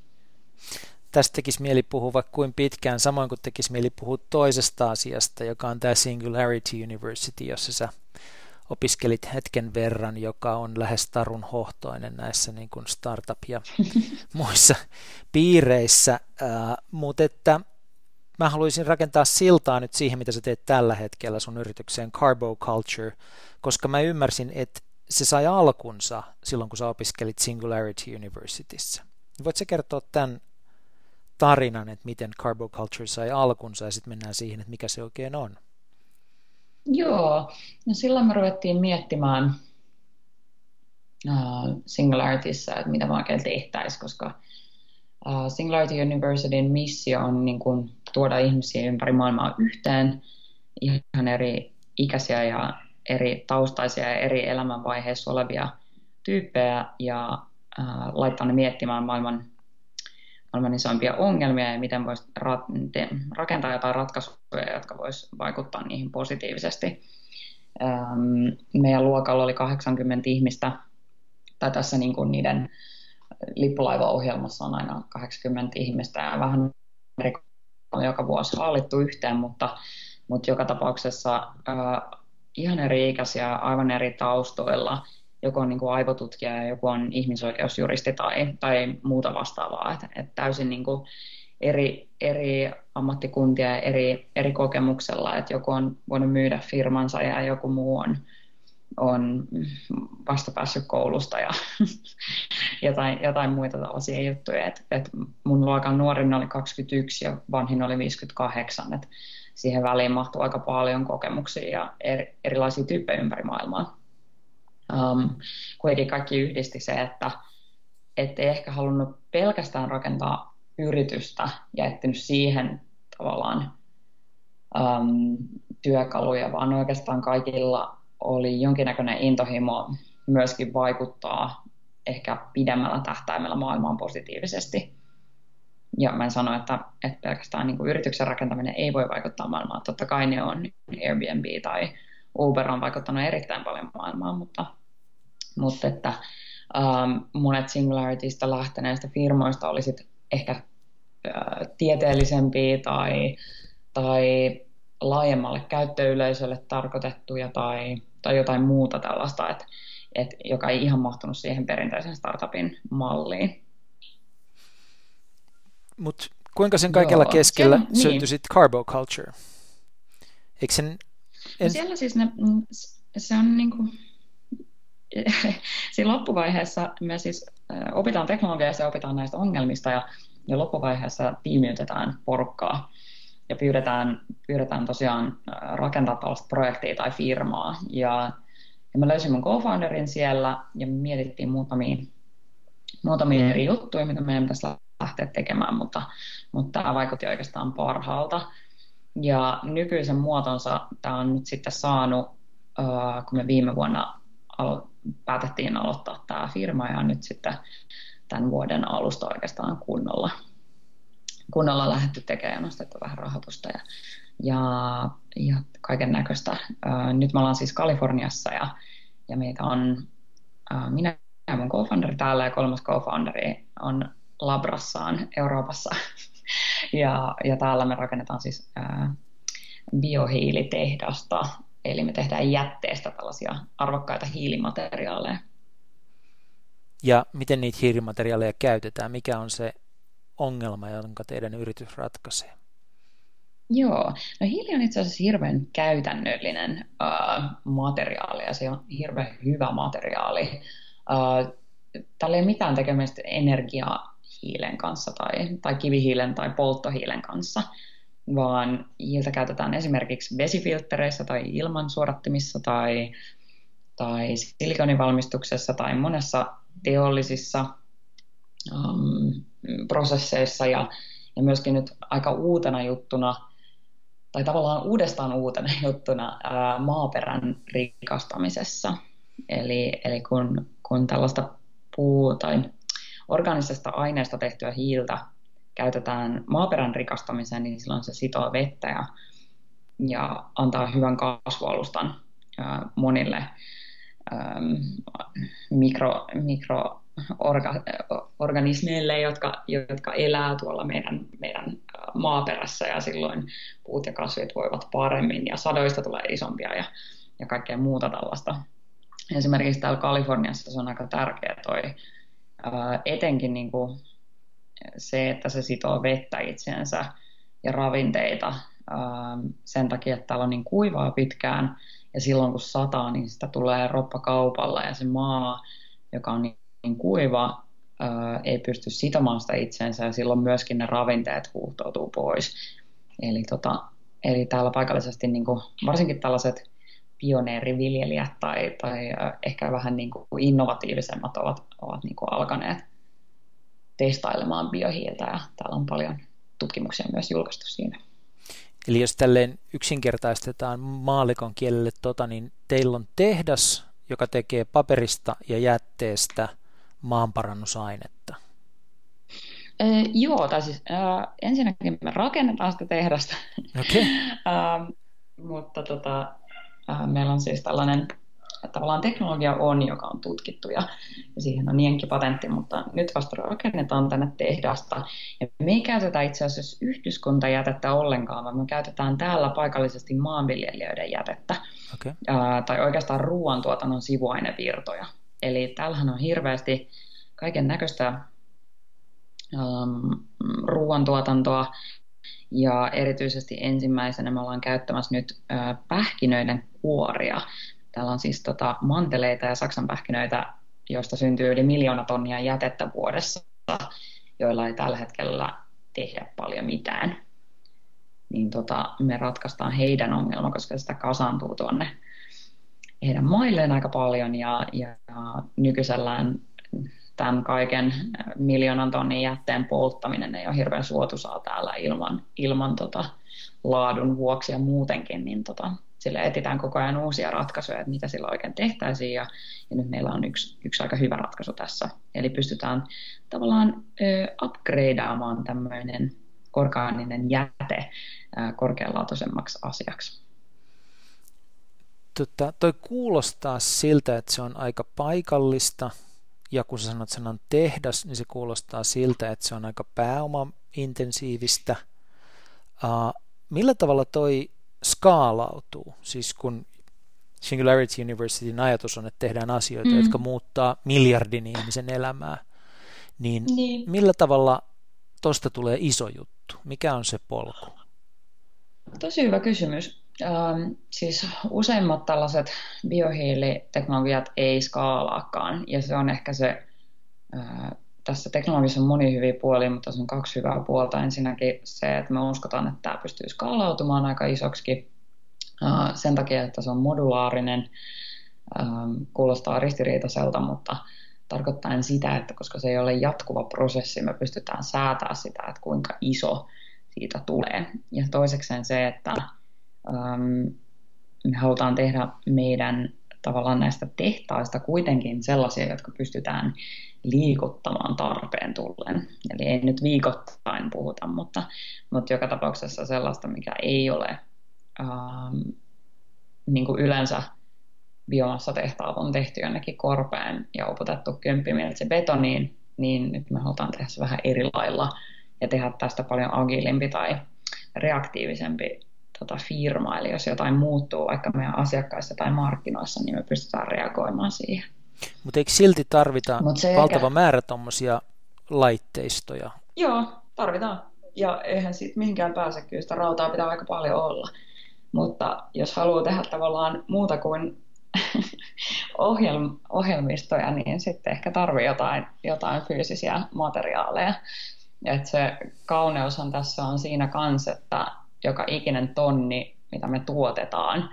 A: Tästä tekisi mieli puhua vaikka kuin pitkään, samoin kuin tekisi mieli puhua toisesta asiasta, joka on tämä Singularity University, jossa sä opiskelit hetken verran, joka on lähes tarun hohtoinen näissä niin kuin startup- ja muissa piireissä, uh, mutta että mä haluaisin rakentaa siltaa nyt siihen, mitä sä teet tällä hetkellä sun yritykseen Carbo Culture, koska mä ymmärsin, että se sai alkunsa silloin, kun sä opiskelit Singularity Universityssä. Voitko kertoa tämän tarinan, että miten carboculture sai alkunsa ja sitten mennään siihen, että mikä se oikein on.
B: Joo, no silloin me ruvettiin miettimään uh, Singularityssä, että mitä me oikein tehtäisiin, koska uh, Singularity Universityn missio on niin kuin, tuoda ihmisiä ympäri maailmaa yhteen, ihan eri ikäisiä ja eri taustaisia ja eri elämänvaiheissa olevia tyyppejä ja uh, laittaa ne miettimään maailman maailman isoimpia ongelmia ja miten voisi ra- rakentaa jotain ratkaisuja, jotka voisi vaikuttaa niihin positiivisesti. Ähm, meidän luokalla oli 80 ihmistä, tai tässä niin kuin niiden lippulaivaohjelmassa on aina 80 ihmistä ja vähän on joka vuosi hallittu yhteen, mutta, mutta joka tapauksessa äh, ihan eri ikäisiä, aivan eri taustoilla – joku on niin kuin aivotutkija ja joku on ihmisoikeusjuristi tai, tai muuta vastaavaa. Että et täysin niin kuin eri, eri ammattikuntia ja eri, eri kokemuksella, että joku on voinut myydä firmansa ja joku muu on, on vasta päässyt koulusta ja jotain, jotain muita tällaisia juttuja. Et, et mun luokan nuorin oli 21 ja vanhin oli 58, että siihen väliin mahtuu aika paljon kokemuksia ja eri, erilaisia tyyppejä ympäri maailmaa um, kuitenkin kaikki yhdisti se, että ei ehkä halunnut pelkästään rakentaa yritystä ja etsinyt siihen tavallaan um, työkaluja, vaan oikeastaan kaikilla oli jonkinnäköinen intohimo myöskin vaikuttaa ehkä pidemmällä tähtäimellä maailmaan positiivisesti. Ja mä en sano, että, että pelkästään niin kuin yrityksen rakentaminen ei voi vaikuttaa maailmaan. Totta kai ne on Airbnb tai Uber on vaikuttanut erittäin paljon maailmaan, mutta, mutta että um, monet Singularitysta lähteneistä firmoista olisit ehkä uh, tieteellisempiä tai, tai laajemmalle käyttöyleisölle tarkoitettuja tai, tai jotain muuta tällaista, että, että, joka ei ihan mahtunut siihen perinteisen startupin malliin.
A: Mutta kuinka sen kaikella Joo, keskellä sen, syntyi niin. sitten Carbo Culture? Eikö sen... No
B: en... No siellä siis ne, mm, se on niin kuin, siinä loppuvaiheessa me siis opitaan teknologiaa ja opitaan näistä ongelmista ja, ja loppuvaiheessa tiimiytetään porukkaa ja pyydetään, pyydetään tosiaan rakentaa tällaista projektia tai firmaa. Ja, ja mä löysin mun co-founderin siellä ja me mietittiin muutamia, muutamia eri juttuja, mitä meidän pitäisi lähteä tekemään, mutta, mutta tämä vaikutti oikeastaan parhaalta. Ja nykyisen muotonsa tämä on nyt sitten saanut, kun me viime vuonna alo- päätettiin aloittaa tämä firma ja nyt sitten tämän vuoden alusta oikeastaan kunnolla, kunnolla lähdetty tekemään ja nostettu vähän rahoitusta ja, ja, ja kaiken näköistä. Nyt me ollaan siis Kaliforniassa ja, ja meitä on minä ja mun co-founderi täällä ja kolmas co-founderi on labrassaan Euroopassa. ja, ja täällä me rakennetaan siis biohiilitehdasta, eli me tehdään jätteestä tällaisia arvokkaita hiilimateriaaleja.
A: Ja miten niitä hiilimateriaaleja käytetään? Mikä on se ongelma, jonka teidän yritys ratkaisee?
B: Joo, no hiili on itse asiassa hirveän käytännöllinen uh, materiaali ja se on hirveän hyvä materiaali. Uh, tällä ei ole mitään tekemistä energiahiilen kanssa tai, tai kivihiilen tai polttohiilen kanssa, vaan hiiltä käytetään esimerkiksi vesifilttereissä tai ilmansuodattimissa tai, tai silikonivalmistuksessa tai monessa teollisissa um, prosesseissa ja, ja myöskin nyt aika uutena juttuna tai tavallaan uudestaan uutena juttuna ää, maaperän rikastamisessa. Eli, eli kun, kun tällaista puu- tai organisesta aineesta tehtyä hiiltä käytetään maaperän rikastamiseen, niin silloin se sitoo vettä ja, ja antaa hyvän kasvualustan ää, monille ää, mikro, mikro orga, organismeille, jotka, jotka elää tuolla meidän, meidän maaperässä ja silloin puut ja kasvit voivat paremmin ja sadoista tulee isompia ja, ja kaikkea muuta tällaista. Esimerkiksi täällä Kaliforniassa se on aika tärkeä toi, etenkin niin kuin se, että se sitoo vettä itseensä ja ravinteita sen takia, että täällä on niin kuivaa pitkään ja silloin kun sataa, niin sitä tulee roppakaupalla ja se maa, joka on niin kuiva, ää, ei pysty sitomaan sitä itsensä ja silloin myöskin ne ravinteet huuhtoutuu pois. Eli, tota, eli täällä paikallisesti niin kuin, varsinkin tällaiset pioneeriviljelijät tai, tai ehkä vähän niin kuin innovatiivisemmat ovat, ovat niin kuin alkaneet testailemaan biohiiltä ja täällä on paljon tutkimuksia myös julkaistu siinä.
A: Eli jos tälleen yksinkertaistetaan maalikon kielelle, tota, niin teillä on tehdas, joka tekee paperista ja jätteestä – maanparannusainetta?
B: Ee, joo, tai siis äh, ensinnäkin me rakennetaan sitä tehdasta,
A: okay.
B: äh, mutta tota, äh, meillä on siis tällainen tavallaan teknologia on, joka on tutkittu ja, ja siihen on patentti, mutta nyt vasta rakennetaan tänne tehdasta. Ja me ei käytetä itse asiassa yhdyskuntajätettä ollenkaan, vaan me käytetään täällä paikallisesti maanviljelijöiden jätettä okay. ää, tai oikeastaan ruoantuotannon sivuainevirtoja. Eli täällähän on hirveästi kaiken näköistä um, ruoantuotantoa ja erityisesti ensimmäisenä me ollaan käyttämässä nyt uh, pähkinöiden kuoria. Täällä on siis tota, manteleita ja saksan pähkinöitä, joista syntyy yli miljoona tonnia jätettä vuodessa, joilla ei tällä hetkellä tehdä paljon mitään. Niin tota, me ratkaistaan heidän ongelma, koska sitä kasaantuu tuonne heidän mailleen aika paljon ja, ja nykyisellään tämän kaiken miljoonan tonnin jätteen polttaminen ei ole hirveän suotuisaa täällä ilman, ilman tota, laadun vuoksi ja muutenkin, niin tota, sillä etsitään koko ajan uusia ratkaisuja, että mitä sillä oikein tehtäisiin, ja, ja nyt meillä on yksi, yksi aika hyvä ratkaisu tässä. Eli pystytään tavallaan ö, upgradeaamaan tämmöinen orgaaninen jäte korkealaatuisemmaksi asiaksi.
A: Tota, toi kuulostaa siltä, että se on aika paikallista, ja kun sä sanot sanan tehdas, niin se kuulostaa siltä, että se on aika pääoma-intensiivistä. Uh, millä tavalla toi skaalautuu? Siis kun Singularity Universityn ajatus on, että tehdään asioita, mm. jotka muuttaa miljardin ihmisen elämää, niin, niin. millä tavalla tuosta tulee iso juttu? Mikä on se polku?
B: Tosi hyvä kysymys. Ähm, siis useimmat tällaiset biohiiliteknologiat ei skaalaakaan, ja se on ehkä se, äh, tässä teknologiassa on moni hyviä puolia, mutta se on kaksi hyvää puolta. Ensinnäkin se, että me uskotaan, että tämä pystyy skaalautumaan aika isoksi äh, sen takia, että se on modulaarinen, ähm, kuulostaa ristiriitaiselta, mutta tarkoittaen sitä, että koska se ei ole jatkuva prosessi, me pystytään säätämään sitä, että kuinka iso siitä tulee. Ja toisekseen se, että um, me halutaan tehdä meidän tavallaan näistä tehtaista kuitenkin sellaisia, jotka pystytään liikuttamaan tarpeen tullen. Eli ei nyt viikoittain puhuta, mutta, mutta joka tapauksessa sellaista, mikä ei ole um, niin kuin yleensä biomassatehtaat on tehty jonnekin korpeen ja upotettu kymppimiltsi betoniin, niin nyt me halutaan tehdä se vähän eri lailla ja tehdä tästä paljon agilimpi tai reaktiivisempi tota, firma. Eli jos jotain muuttuu vaikka meidän asiakkaissa tai markkinoissa, niin me pystytään reagoimaan siihen.
A: Mutta eikö silti tarvita Mut valtava eikä... määrä tuommoisia laitteistoja?
B: Joo, tarvitaan. Ja eihän siitä mihinkään pääse, kyllä sitä rautaa pitää aika paljon olla. Mutta jos haluaa tehdä tavallaan muuta kuin ohjelm- ohjelmistoja, niin sitten ehkä tarvii jotain, jotain fyysisiä materiaaleja. Et se kauneushan tässä on siinä kanssa, että joka ikinen tonni, mitä me tuotetaan,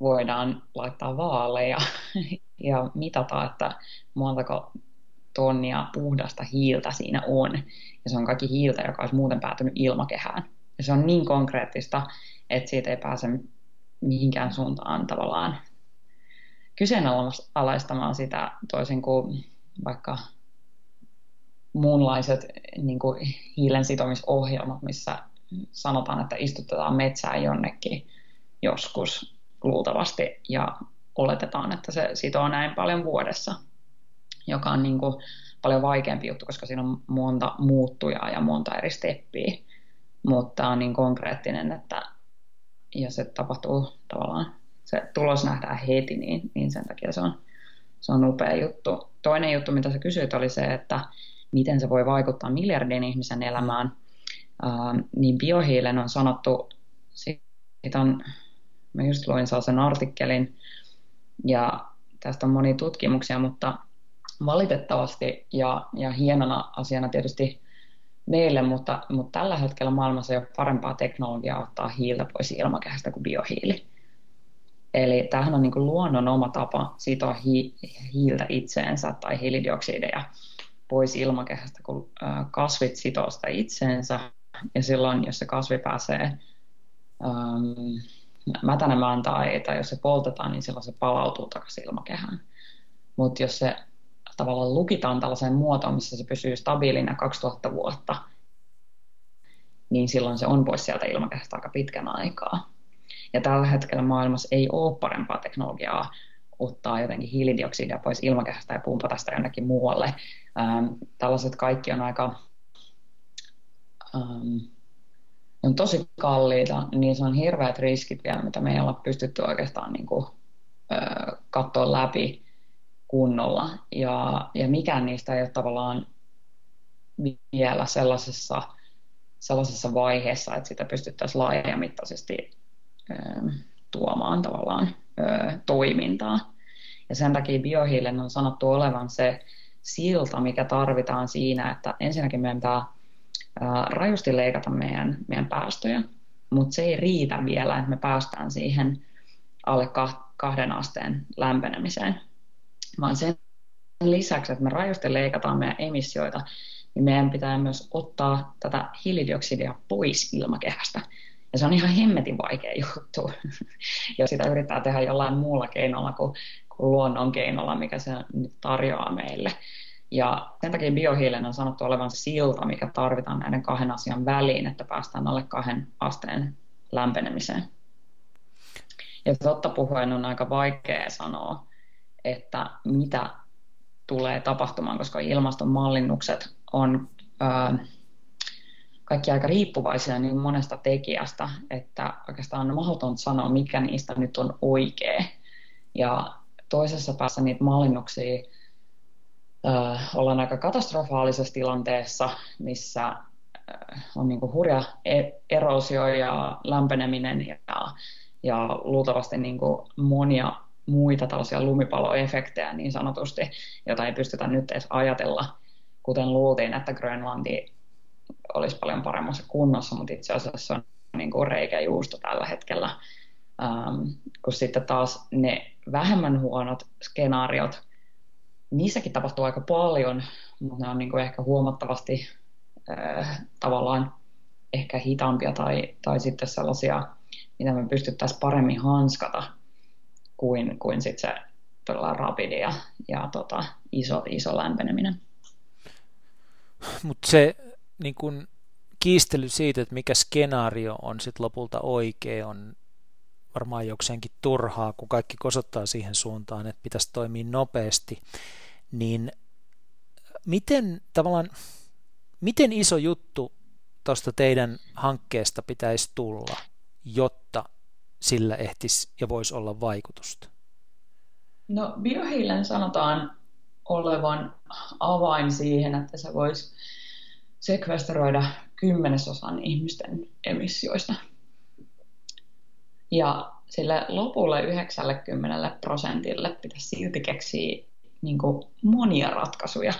B: voidaan laittaa vaaleja ja mitata, että montako tonnia puhdasta hiiltä siinä on. Ja se on kaikki hiiltä, joka olisi muuten päätynyt ilmakehään. Ja se on niin konkreettista, että siitä ei pääse mihinkään suuntaan tavallaan kyseenalaistamaan sitä toisin kuin vaikka muunlaiset niin kuin hiilen sitomisohjelmat, missä sanotaan, että istutetaan metsää jonnekin joskus luultavasti ja oletetaan, että se sitoo näin paljon vuodessa, joka on niin kuin paljon vaikeampi juttu, koska siinä on monta muuttujaa ja monta eri steppiä, mutta on niin konkreettinen, että jos se tapahtuu tavallaan se tulos nähdään heti, niin, niin sen takia se on, se on upea juttu. Toinen juttu, mitä sä kysyit, oli se, että miten se voi vaikuttaa miljardin ihmisen elämään. Niin biohiilen on sanottu, siitä on, mä just luin sellaisen artikkelin, ja tästä on monia tutkimuksia, mutta valitettavasti ja, ja hienona asiana tietysti meille, mutta, mutta tällä hetkellä maailmassa ei ole parempaa teknologiaa ottaa hiiltä pois ilmakehästä kuin biohiili. Eli tämähän on niin kuin luonnon oma tapa sitoa hi- hiiltä itseensä tai hiilidioksideja pois ilmakehästä, kun kasvit sitoo sitä itseensä. Ja silloin, jos se kasvi pääsee um, mätänemään tai, tai jos se poltetaan, niin silloin se palautuu takaisin ilmakehään. Mutta jos se tavallaan lukitaan tällaiseen muotoon, missä se pysyy stabiilina 2000 vuotta, niin silloin se on pois sieltä ilmakehästä aika pitkän aikaa. Ja tällä hetkellä maailmassa ei ole parempaa teknologiaa ottaa jotenkin hiilidioksidia pois ilmakehästä ja pumpata sitä jonnekin muualle. Ähm, tällaiset kaikki on aika ähm, on tosi kalliita, niin se on hirveät riskit vielä, mitä me ei olla pystytty oikeastaan niin kuin, äh, katsoa läpi kunnolla. Ja, ja mikään niistä ei ole tavallaan vielä sellaisessa, sellaisessa vaiheessa, että sitä pystyttäisiin laajamittaisesti tuomaan tavallaan toimintaa. Ja sen takia biohiilen on sanottu olevan se silta, mikä tarvitaan siinä, että ensinnäkin meidän pitää rajusti leikata meidän, meidän päästöjä, mutta se ei riitä vielä, että me päästään siihen alle kahden asteen lämpenemiseen, vaan sen lisäksi, että me rajusti leikataan meidän emissioita, niin meidän pitää myös ottaa tätä hiilidioksidia pois ilmakehästä. Ja Ja se on ihan hemmetin vaikea juttu, jos sitä yrittää tehdä jollain muulla keinolla kuin, kuin luonnon keinolla, mikä se nyt tarjoaa meille. Ja sen takia biohiilen on sanottu olevan silta, mikä tarvitaan näiden kahden asian väliin, että päästään alle kahden asteen lämpenemiseen. Ja totta puhuen on aika vaikea sanoa, että mitä tulee tapahtumaan, koska ilmastonmallinnukset on ää, kaikki aika riippuvaisia niin monesta tekijästä, että oikeastaan on mahdotonta sanoa, mikä niistä nyt on oikea. Ja toisessa päässä niitä mallinnuksia ollaan aika katastrofaalisessa tilanteessa, missä on niin hurja e-, erosio ja lämpeneminen ja, ja luultavasti niin monia muita tällaisia lumipaloefektejä niin sanotusti, joita ei pystytä nyt edes ajatella, kuten luultiin, että Grönlanti olisi paljon paremmassa kunnossa, mutta itse asiassa on niin kuin reikä juusto tällä hetkellä. Ähm, kun sitten taas ne vähemmän huonot skenaariot, niissäkin tapahtuu aika paljon, mutta ne on niin kuin ehkä huomattavasti äh, tavallaan ehkä hitaampia tai, tai sitten sellaisia, mitä me pystyttäisiin paremmin hanskata kuin, kuin sitten se todella rapidi ja, ja tota, iso, iso lämpeneminen.
A: Mutta se niin kun, kiistely siitä, että mikä skenaario on sitten lopulta oikea, on varmaan jokseenkin turhaa, kun kaikki kosottaa siihen suuntaan, että pitäisi toimia nopeasti, niin miten tavallaan, miten iso juttu tuosta teidän hankkeesta pitäisi tulla, jotta sillä ehtisi ja voisi olla vaikutusta?
B: No biohiilen sanotaan olevan avain siihen, että se voisi sekvesteroida kymmenesosan ihmisten emissioista. Ja sille lopulle 90 prosentille pitäisi silti keksiä niin kuin monia ratkaisuja.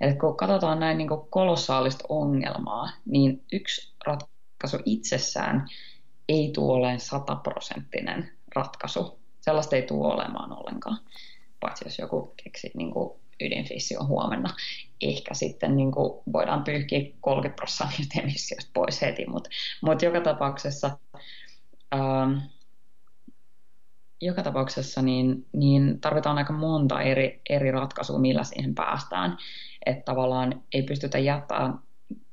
B: Eli kun katsotaan näin niin kuin kolossaalista ongelmaa, niin yksi ratkaisu itsessään ei tule olemaan sataprosenttinen ratkaisu. Sellaista ei tule olemaan ollenkaan, paitsi jos joku keksii niin kuin ydinfissio huomenna. Ehkä sitten niin kuin voidaan pyyhkiä 30 prosenttia emissioista pois heti, mutta mut joka tapauksessa, ähm, joka tapauksessa niin, niin tarvitaan aika monta eri, eri ratkaisua, millä siihen päästään. Että tavallaan ei pystytä jättämään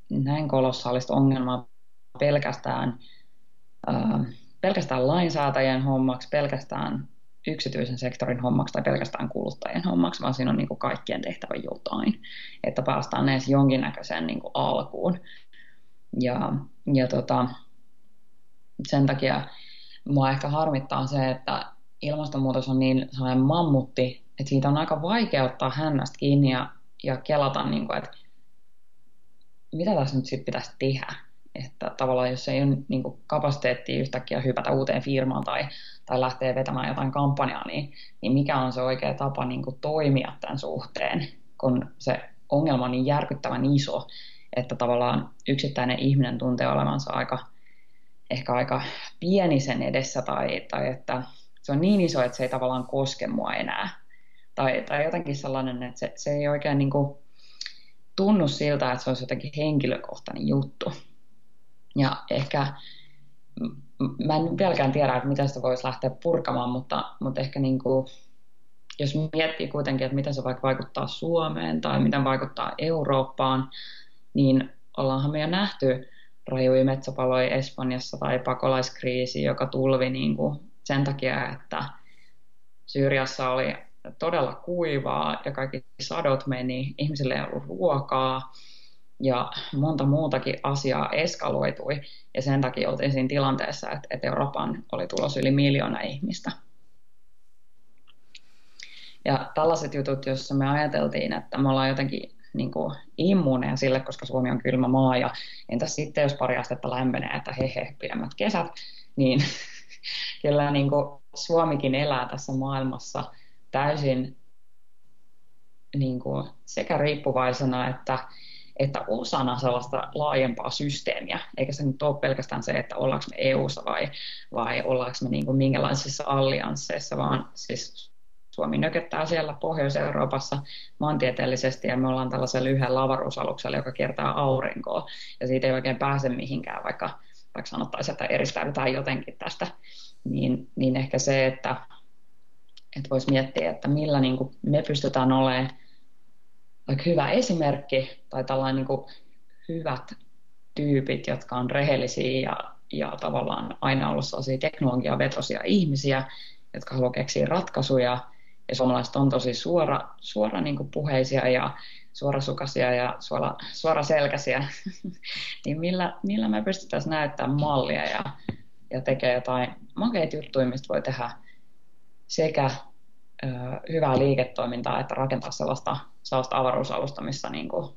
B: näin kolossaalista ongelmaa pelkästään, äh, pelkästään lainsäätäjien hommaksi, pelkästään yksityisen sektorin hommaksi tai pelkästään kuluttajien hommaksi, vaan siinä on niin kuin kaikkien tehtävä jotain, että päästään edes jonkinnäköiseen niin kuin alkuun. Ja, ja tota, sen takia mua ehkä harmittaa se, että ilmastonmuutos on niin sellainen mammutti, että siitä on aika vaikea ottaa hännästä kiinni ja, ja kelata, niin kuin, että mitä tässä nyt sitten pitäisi tehdä. Että tavallaan jos ei ole niin kuin kapasiteettia yhtäkkiä hypätä uuteen firmaan tai, tai lähtee vetämään jotain kampanjaa, niin, niin mikä on se oikea tapa niin kuin toimia tämän suhteen, kun se ongelma on niin järkyttävän iso, että tavallaan yksittäinen ihminen tuntee olevansa aika, ehkä aika pieni sen edessä tai, tai että se on niin iso, että se ei tavallaan koske mua enää. Tai, tai jotenkin sellainen, että se, se ei oikein niin kuin tunnu siltä, että se olisi jotenkin henkilökohtainen juttu. Ja ehkä mä en vieläkään tiedä, että miten sitä voisi lähteä purkamaan, mutta, mutta ehkä niin kuin, jos miettii kuitenkin, että miten se vaikka vaikuttaa Suomeen tai miten vaikuttaa Eurooppaan, niin ollaanhan me jo nähty rajuja metsäpaloja Espanjassa tai pakolaiskriisi, joka tulvi niin kuin sen takia, että Syyriassa oli todella kuivaa ja kaikki sadot meni, ihmisille ei ollut ruokaa, ja monta muutakin asiaa eskaloitui ja sen takia oltiin siinä tilanteessa, että, että Euroopan oli tulossa yli miljoona ihmistä. Ja tällaiset jutut, joissa me ajateltiin, että me ollaan jotenkin niin kuin immuuneja sille, koska Suomi on kylmä maa ja entäs sitten, jos pari astetta lämpenee, että he he, pidemmät kesät, niin kyllä niin kuin Suomikin elää tässä maailmassa täysin niin kuin sekä riippuvaisena että että osana sellaista laajempaa systeemiä, eikä se nyt ole pelkästään se, että ollaanko me EU-ssa vai, vai ollaanko me niin kuin minkälaisissa alliansseissa, vaan siis Suomi nököttää siellä Pohjois-Euroopassa maantieteellisesti ja me ollaan tällaisella yhden lavaruusaluksella, joka kiertää aurinkoa ja siitä ei oikein pääse mihinkään, vaikka, vaikka sanottaisiin, että eristäydytään jotenkin tästä, niin, niin ehkä se, että, että voisi miettiä, että millä niin kuin me pystytään olemaan vaikka hyvä esimerkki tai tällainen niin kuin hyvät tyypit, jotka on rehellisiä ja, ja tavallaan aina ollut sellaisia teknologiavetosia ihmisiä, jotka haluaa keksiä ratkaisuja. Ja suomalaiset on tosi suora, suora niin kuin puheisia ja suorasukaisia ja suora, suoraselkäisiä. niin millä, millä me pystyttäisiin näyttämään mallia ja, ja tekee jotain makeita juttuja, mistä voi tehdä sekä ö, hyvää liiketoimintaa että rakentaa sellaista, sellaista avaruusalusta, missä, niin kuin,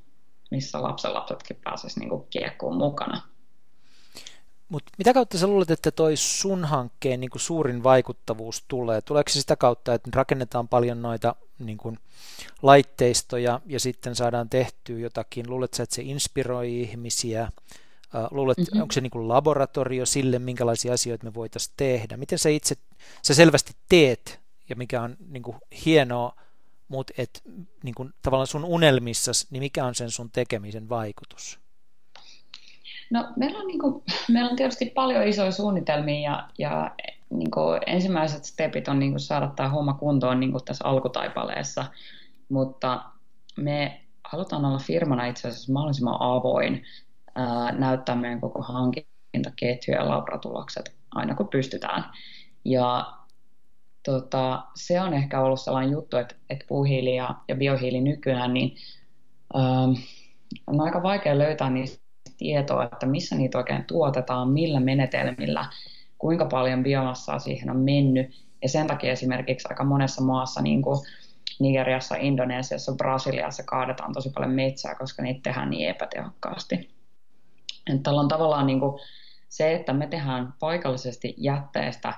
B: missä lapsenlapsetkin pääsisivät niin kiekkuun mukana.
A: Mutta mitä kautta sä luulet, että toi sun hankkeen niin suurin vaikuttavuus tulee? Tuleeko se sitä kautta, että rakennetaan paljon noita niin kuin, laitteistoja ja sitten saadaan tehtyä jotakin? Luulet sä, että se inspiroi ihmisiä? Luulet, mm-hmm. onko se niin kuin laboratorio sille, minkälaisia asioita me voitaisiin tehdä? Miten sä itse, sä selvästi teet ja mikä on niin kuin, hienoa, mutta et, niin kuin, tavallaan sun unelmissa, niin mikä on sen sun tekemisen vaikutus?
B: No, meillä, on, niin kuin, meillä on tietysti paljon isoja suunnitelmia ja, ja niin kuin, ensimmäiset stepit on niin kuin, saada tämä homma kuntoon niin kuin tässä alkutaipaleessa, mutta me halutaan olla firmana itse asiassa mahdollisimman avoin ää, näyttää meidän koko hankintaketju ja labratulokset aina kun pystytään. Ja tota, se on ehkä ollut sellainen juttu, että, että puuhiili ja, ja biohiili nykyään, niin ää, on aika vaikea löytää niistä tietoa, että missä niitä oikein tuotetaan, millä menetelmillä, kuinka paljon biomassaa siihen on mennyt. Ja sen takia esimerkiksi aika monessa maassa, niin kuin Nigeriassa, Indonesiassa, Brasiliassa kaadetaan tosi paljon metsää, koska niitä tehdään niin epätehokkaasti. Tällä on tavallaan niin kuin se, että me tehdään paikallisesti jätteestä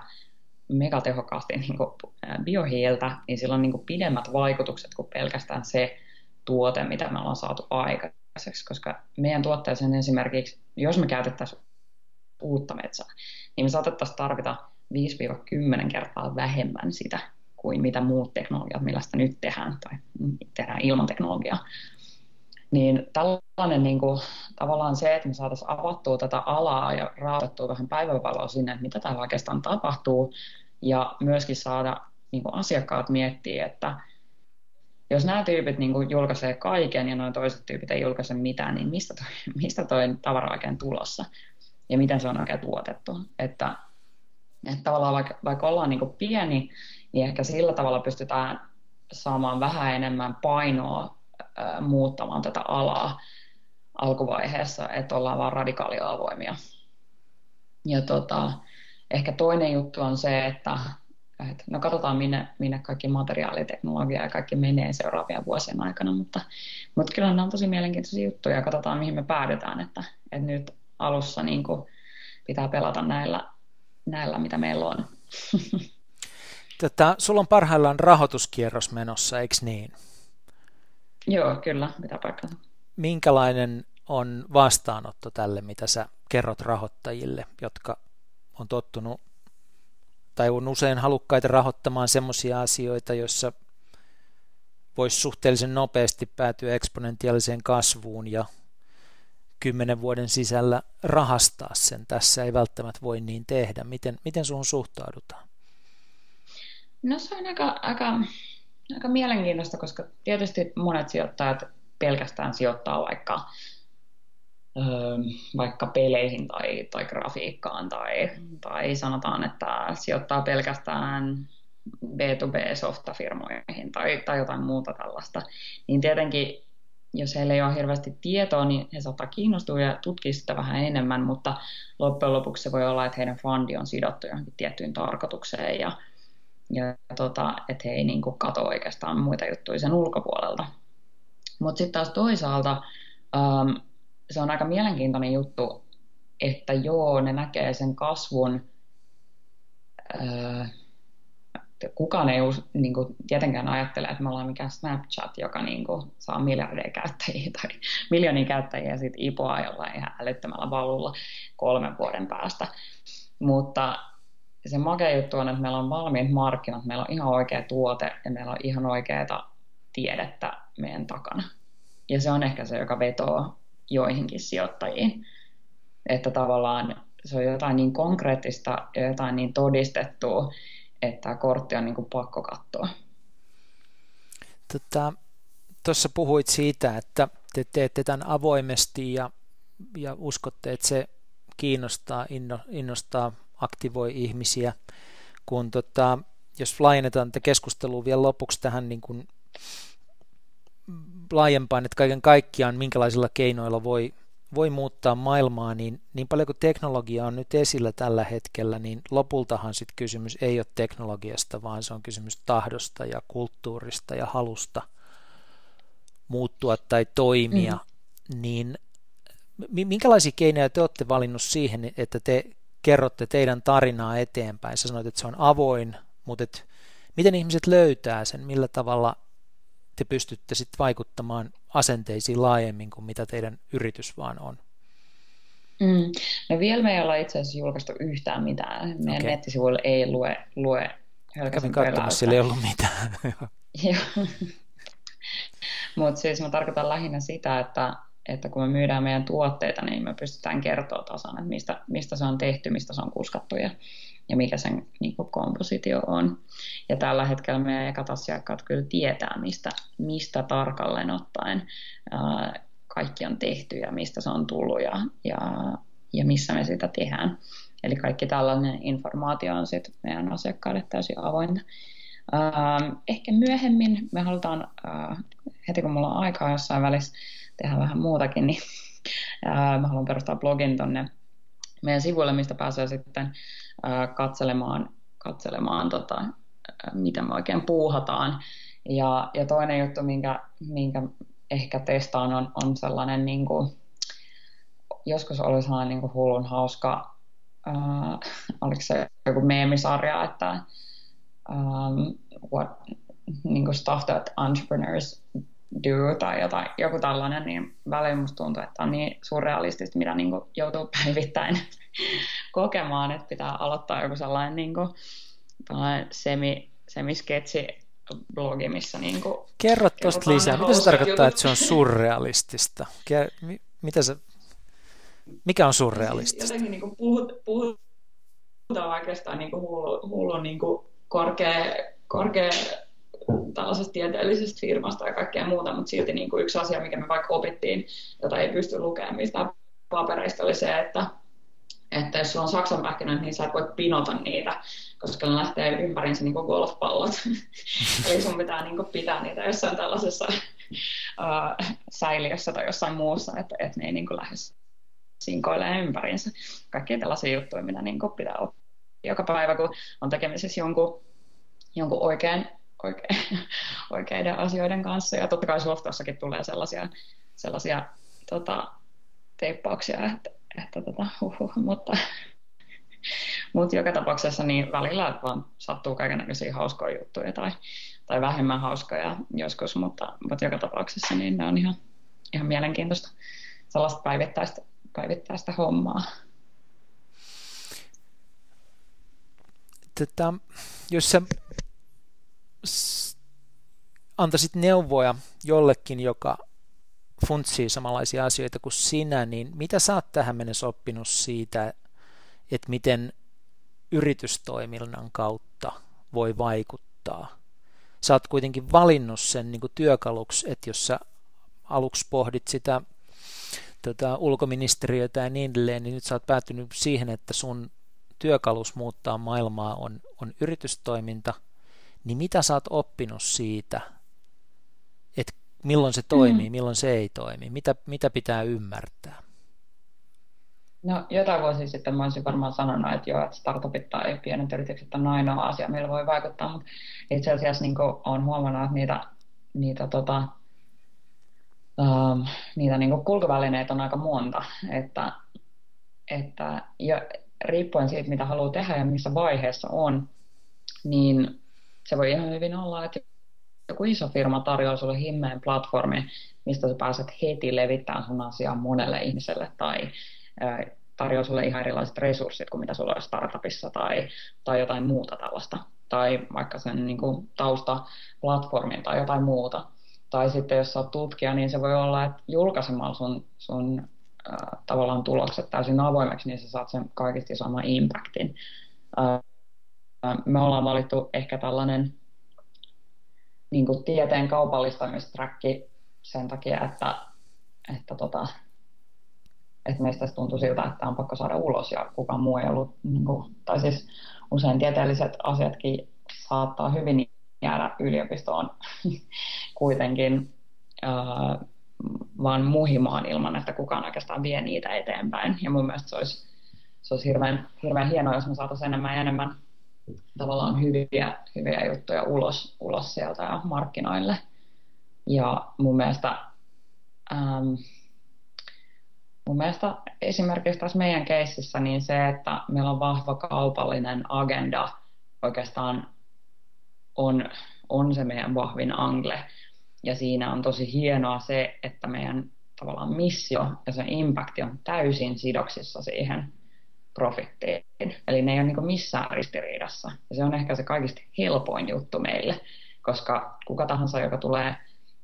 B: megatehokkaasti niin biohiiltä, niin sillä on niin kuin pidemmät vaikutukset kuin pelkästään se tuote, mitä me ollaan saatu aikaan aikaiseksi, koska meidän tuotteeseen esimerkiksi, jos me käytettäisiin uutta metsää, niin me saatettaisiin tarvita 5-10 kertaa vähemmän sitä kuin mitä muut teknologiat, millä sitä nyt tehdään, tai tehdään ilman teknologiaa. Niin tällainen niin kuin, tavallaan se, että me saataisiin avattua tätä alaa ja rauhoittua vähän päivänvaloa sinne, että mitä täällä oikeastaan tapahtuu, ja myöskin saada niin kuin asiakkaat miettiä, että jos nämä tyypit niin kuin julkaisee kaiken ja nuo toiset tyypit ei julkaise mitään, niin mistä toi, mistä toi tavara oikein tulossa ja miten se on oikein tuotettu. Että, että tavallaan vaikka, vaikka ollaan niin kuin pieni, niin ehkä sillä tavalla pystytään saamaan vähän enemmän painoa ää, muuttamaan tätä alaa alkuvaiheessa, että ollaan vaan radikaalia avoimia. Ja tota, ehkä toinen juttu on se, että että no katsotaan minne, minne kaikki materiaaliteknologia ja kaikki menee seuraavien vuosien aikana, mutta, mutta kyllä nämä on tosi mielenkiintoisia juttuja ja katsotaan mihin me päädytään, että, että nyt alussa niin kuin pitää pelata näillä, näillä, mitä meillä on.
A: Tätä, sulla on parhaillaan rahoituskierros menossa, eikö niin?
B: Joo, kyllä, pitää paikkansa.
A: Minkälainen on vastaanotto tälle, mitä sä kerrot rahoittajille, jotka on tottunut tai on usein halukkaita rahoittamaan semmoisia asioita, joissa voisi suhteellisen nopeasti päätyä eksponentiaaliseen kasvuun ja kymmenen vuoden sisällä rahastaa sen. Tässä ei välttämättä voi niin tehdä. Miten, miten suhun suhtaudutaan?
B: No se on aika, aika, aika mielenkiintoista, koska tietysti monet sijoittajat pelkästään sijoittaa vaikka vaikka peleihin tai, tai grafiikkaan tai, tai sanotaan, että sijoittaa pelkästään B2B-softafirmoihin tai, tai jotain muuta tällaista, niin tietenkin jos heillä ei ole hirveästi tietoa, niin he saattaa kiinnostua ja tutkia sitä vähän enemmän, mutta loppujen lopuksi se voi olla, että heidän fundi on sidottu johonkin tiettyyn tarkoitukseen ja, ja tota, että he ei niin kuin kato oikeastaan muita juttuja sen ulkopuolelta. Mutta sitten taas toisaalta um, se on aika mielenkiintoinen juttu, että joo, ne näkee sen kasvun. Öö, kukaan ei niin kuin, tietenkään ajattele, että me ollaan mikään Snapchat, joka niin kuin, saa miljardeja käyttäjiä tai miljoonia käyttäjiä ja sitten ipoa jollain ihan älyttömällä valulla kolmen vuoden päästä. Mutta se makea juttu on, että meillä on valmiit markkinat, meillä on ihan oikea tuote ja meillä on ihan oikeaa tiedettä meidän takana. Ja se on ehkä se, joka vetoo joihinkin sijoittajiin. Että tavallaan se on jotain niin konkreettista ja jotain niin todistettua, että tämä kortti on niin kuin pakko katsoa.
A: Tota, tuossa puhuit siitä, että te teette tämän avoimesti ja, ja uskotte, että se kiinnostaa, inno, innostaa, aktivoi ihmisiä. Kun tota, jos laajennetaan tätä keskustelua vielä lopuksi tähän niin kuin laajempaan, että kaiken kaikkiaan minkälaisilla keinoilla voi, voi muuttaa maailmaa, niin, niin paljon kuin teknologia on nyt esillä tällä hetkellä, niin lopultahan sitten kysymys ei ole teknologiasta, vaan se on kysymys tahdosta ja kulttuurista ja halusta muuttua tai toimia, mm. niin minkälaisia keinoja te olette valinnut siihen, että te kerrotte teidän tarinaa eteenpäin? Sä sanoit, että se on avoin, mutta et, miten ihmiset löytää sen, millä tavalla te pystytte sitten vaikuttamaan asenteisiin laajemmin kuin mitä teidän yritys vaan on?
B: Mm. No vielä me ei olla itse asiassa julkaistu yhtään mitään. Meidän okay. nettisivuilla ei lue, lue
A: Kävin katsomassa, sillä ei ollut mitään.
B: Mutta siis mä tarkoitan lähinnä sitä, että, että kun me myydään meidän tuotteita, niin me pystytään kertoa tasan, että mistä, mistä se on tehty, mistä se on kuskattu ja, ja mikä sen niin kuin, kompositio on. Ja tällä hetkellä meidän ekat asiakkaat kyllä tietää, mistä, mistä tarkalleen ottaen ää, kaikki on tehty ja mistä se on tullut ja, ja, ja missä me sitä tehdään. Eli kaikki tällainen informaatio on sitten meidän asiakkaille täysin avointa. Ehkä myöhemmin me halutaan, heti kun mulla on aikaa jossain välissä tehdä vähän muutakin, niin mä haluan perustaa blogin tonne meidän sivuille, mistä pääsee sitten katselemaan, katselemaan tota, uh, mitä me oikein puuhataan. Ja, ja toinen juttu, minkä, minkä ehkä testaan, on, on sellainen, niin kuin, joskus oli sellainen niin kuin hullun hauska, uh, oliko se joku meemisarja, että um, what, niin kuin stuff that entrepreneurs do tai jotain, joku tällainen, niin väliin musta tuntuu, että on niin surrealistista, mitä niin kuin joutuu päivittäin kokemaan, että pitää aloittaa joku sellainen niin kuin, semi, semisketsi blogi, missä niin kuin,
A: Kerro tuosta lisää. Mitä se tarkoittaa, että se on surrealistista? Mitä se, mikä on surrealistista?
B: Jotenkin niin kuin puhut, puhutaan oikeastaan niin kuin hullu, hullu niin kuin korkea, korkea tällaisesta tieteellisestä firmasta ja kaikkea muuta, mutta silti niin kuin yksi asia, mikä me vaikka opittiin, jota ei pysty lukemaan mistään papereista, oli se, että, että jos sulla on saksan pähkinöitä, niin sä et voi pinota niitä, koska ne lähtee ympärinsä niin kuin golfpallot. Eli sun pitää niin kuin pitää niitä jossain tällaisessa uh, säiliössä tai jossain muussa, että, että ne ei niin kuin lähde sinkoilemaan ympärinsä. Kaikkia tällaisia juttuja, mitä niin kuin pitää oppia joka päivä, kun on tekemisissä jonkun, jonkun oikein, oikein, oikeiden asioiden kanssa. Ja totta kai softossakin tulee sellaisia, sellaisia tota, teippauksia, että, että tota, uhuh, mutta, mutta joka tapauksessa niin välillä vaan sattuu kaikenlaisia hauskoja juttuja tai, tai vähemmän hauskoja joskus, mutta, mutta joka tapauksessa niin ne on ihan, ihan mielenkiintoista sellaista päivittäistä, päivittäistä hommaa.
A: Tätä, jos sä antaisit neuvoja jollekin, joka funtsii samanlaisia asioita kuin sinä, niin mitä sä oot tähän mennessä oppinut siitä, että miten yritystoiminnan kautta voi vaikuttaa? Sä oot kuitenkin valinnut sen niin kuin työkaluksi, että jos sä aluksi pohdit sitä tota, ulkoministeriötä ja niin edelleen, niin nyt sä oot päätynyt siihen, että sun työkalus muuttaa maailmaa on, on yritystoiminta, niin mitä sä oot oppinut siitä, että milloin se toimii, mm. milloin se ei toimi, mitä, mitä pitää ymmärtää?
B: No jotain vuosia sitten mä olisin varmaan sanonut, että joo, että startupit tai pienet yritykset on ainoa asia, millä voi vaikuttaa, mutta itse asiassa niin olen huomannut, että niitä, niitä, tota, um, niitä niin kulkuvälineitä on aika monta, että, että jo, riippuen siitä, mitä haluaa tehdä ja missä vaiheessa on, niin se voi ihan hyvin olla, että joku iso firma tarjoaa sinulle himmeen platformi, mistä sä pääset heti levittämään sun asiaa monelle ihmiselle tai tarjoaa sinulle ihan erilaiset resurssit kuin mitä sulla on startupissa tai, tai jotain muuta tällaista. Tai vaikka sen niin kuin, taustaplatformin tai jotain muuta. Tai sitten jos olet tutkija, niin se voi olla, että julkaisemalla sun, sun äh, tavallaan tulokset täysin avoimeksi, niin sä saat sen kaikista isomman impactin. Äh, me ollaan valittu ehkä tällainen niin kuin tieteen kaupallistamistrakki sen takia, että, että, tota, että meistä tuntuu siltä, että on pakko saada ulos ja kukaan muu ei ollut, niin kuin, tai siis usein tieteelliset asiatkin saattaa hyvin jäädä yliopistoon kuitenkin äh, vaan muhimaan ilman, että kukaan oikeastaan vie niitä eteenpäin. Ja mun mielestä se olisi, se olisi hirveän, hirveän hienoa, jos me saataisiin enemmän ja enemmän tavallaan hyviä, hyviä juttuja ulos, ulos sieltä markkinoille. Ja mun mielestä, ähm, mun mielestä esimerkiksi tässä meidän keississä niin se, että meillä on vahva kaupallinen agenda oikeastaan on, on se meidän vahvin angle. Ja siinä on tosi hienoa se, että meidän tavallaan missio ja se impakti on täysin sidoksissa siihen profittiin. Eli ne ei ole niin missään ristiriidassa. Ja se on ehkä se kaikista helpoin juttu meille, koska kuka tahansa, joka tulee,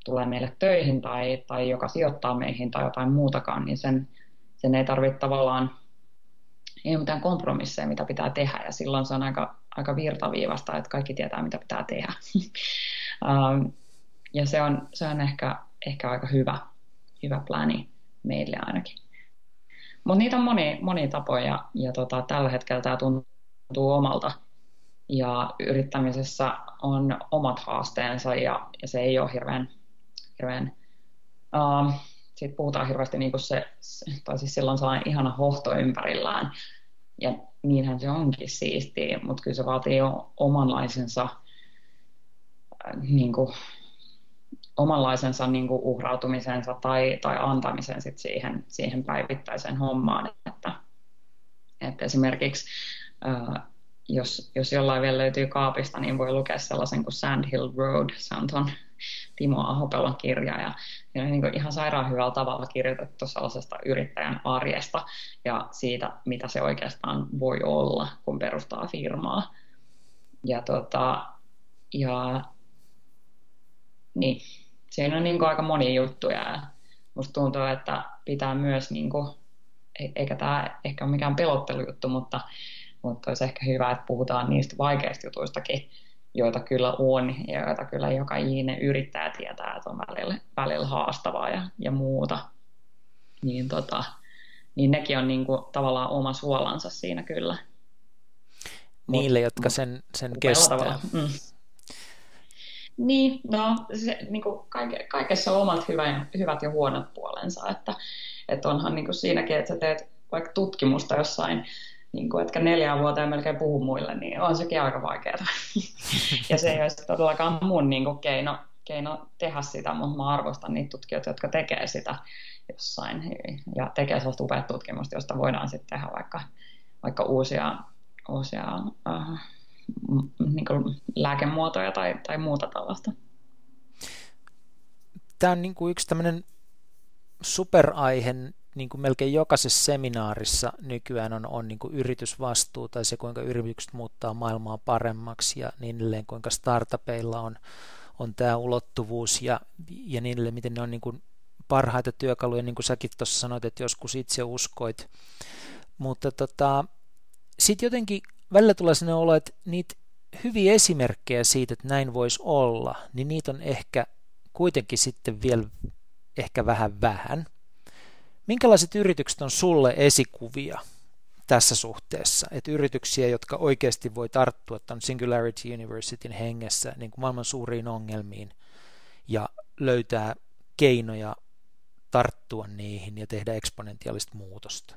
B: tulee meille töihin tai, tai joka sijoittaa meihin tai jotain muutakaan, niin sen, sen ei tarvitse tavallaan, ei ole mitään kompromisseja, mitä pitää tehdä. Ja silloin se on aika, aika virtaviivasta, että kaikki tietää, mitä pitää tehdä. Um, ja se on, se on ehkä, ehkä aika hyvä, hyvä plani meille ainakin. Mutta niitä on moni, moni tapoja ja tota, tällä hetkellä tämä tuntuu omalta. Ja yrittämisessä on omat haasteensa ja, ja se ei ole hirveän, hirveän uh, siitä puhutaan hirveästi niin se, tai siis silloin sellainen ihana hohto ympärillään. Ja niinhän se onkin siistiä, mutta kyllä se vaatii omanlaisensa niin kuin, omanlaisensa niin kuin uhrautumisensa tai, tai antamisen sit siihen, siihen päivittäiseen hommaan. Että, että esimerkiksi äh, jos, jos jollain vielä löytyy kaapista, niin voi lukea sellaisen kuin Sand Hill Road, se on tuon Timo Ahopelon kirja, ja se on niin ihan sairaan hyvällä tavalla kirjoitettu sellaisesta yrittäjän arjesta ja siitä, mitä se oikeastaan voi olla, kun perustaa firmaa. Ja, tota, ja niin, siinä on niin kuin aika monia juttuja ja musta tuntuu, että pitää myös, niin kuin, e- eikä tämä ehkä ole mikään pelottelujuttu, mutta, mutta olisi ehkä hyvä, että puhutaan niistä vaikeista jutuistakin, joita kyllä on ja joita kyllä joka ihminen yrittää tietää, että on välillä, välillä haastavaa ja, ja muuta. Niin, tota, niin nekin on niin kuin, tavallaan oma suolansa siinä kyllä.
A: Niille, Mut, jotka sen, sen kestää. Mm.
B: Niin, no se, niin kuin kaike, kaikessa on omat hyvä, hyvät ja huonot puolensa, että, että onhan niin kuin siinäkin, että sä teet vaikka tutkimusta jossain, niin kuin, etkä neljään vuoteen melkein puhu muille, niin on sekin aika vaikeaa. ja se ei olisi todellakaan mun niin kuin keino, keino tehdä sitä, mutta mä arvostan niitä tutkijoita, jotka tekee sitä jossain ja tekee sellaista upeat tutkimusta, josta voidaan sitten tehdä vaikka, vaikka uusia, uusia uh, niin kuin lääkemuotoja tai, tai muuta tällaista.
A: Tämä on niin kuin yksi tämmöinen superaihe niin kuin melkein jokaisessa seminaarissa nykyään on, on niin kuin yritysvastuu tai se, kuinka yritykset muuttaa maailmaa paremmaksi ja niin edelleen, kuinka startupeilla on, on tämä ulottuvuus ja, ja niin edelleen, miten ne on niin kuin parhaita työkaluja, niin kuin säkin tuossa sanoit, että joskus itse uskoit. Mutta tota, sitten jotenkin välillä tulee sellainen olo, että niitä hyviä esimerkkejä siitä, että näin voisi olla, niin niitä on ehkä kuitenkin sitten vielä ehkä vähän vähän. Minkälaiset yritykset on sulle esikuvia tässä suhteessa, että yrityksiä, jotka oikeasti voi tarttua tämän Singularity Universityn hengessä niin kuin maailman suuriin ongelmiin ja löytää keinoja tarttua niihin ja tehdä eksponentiaalista muutosta?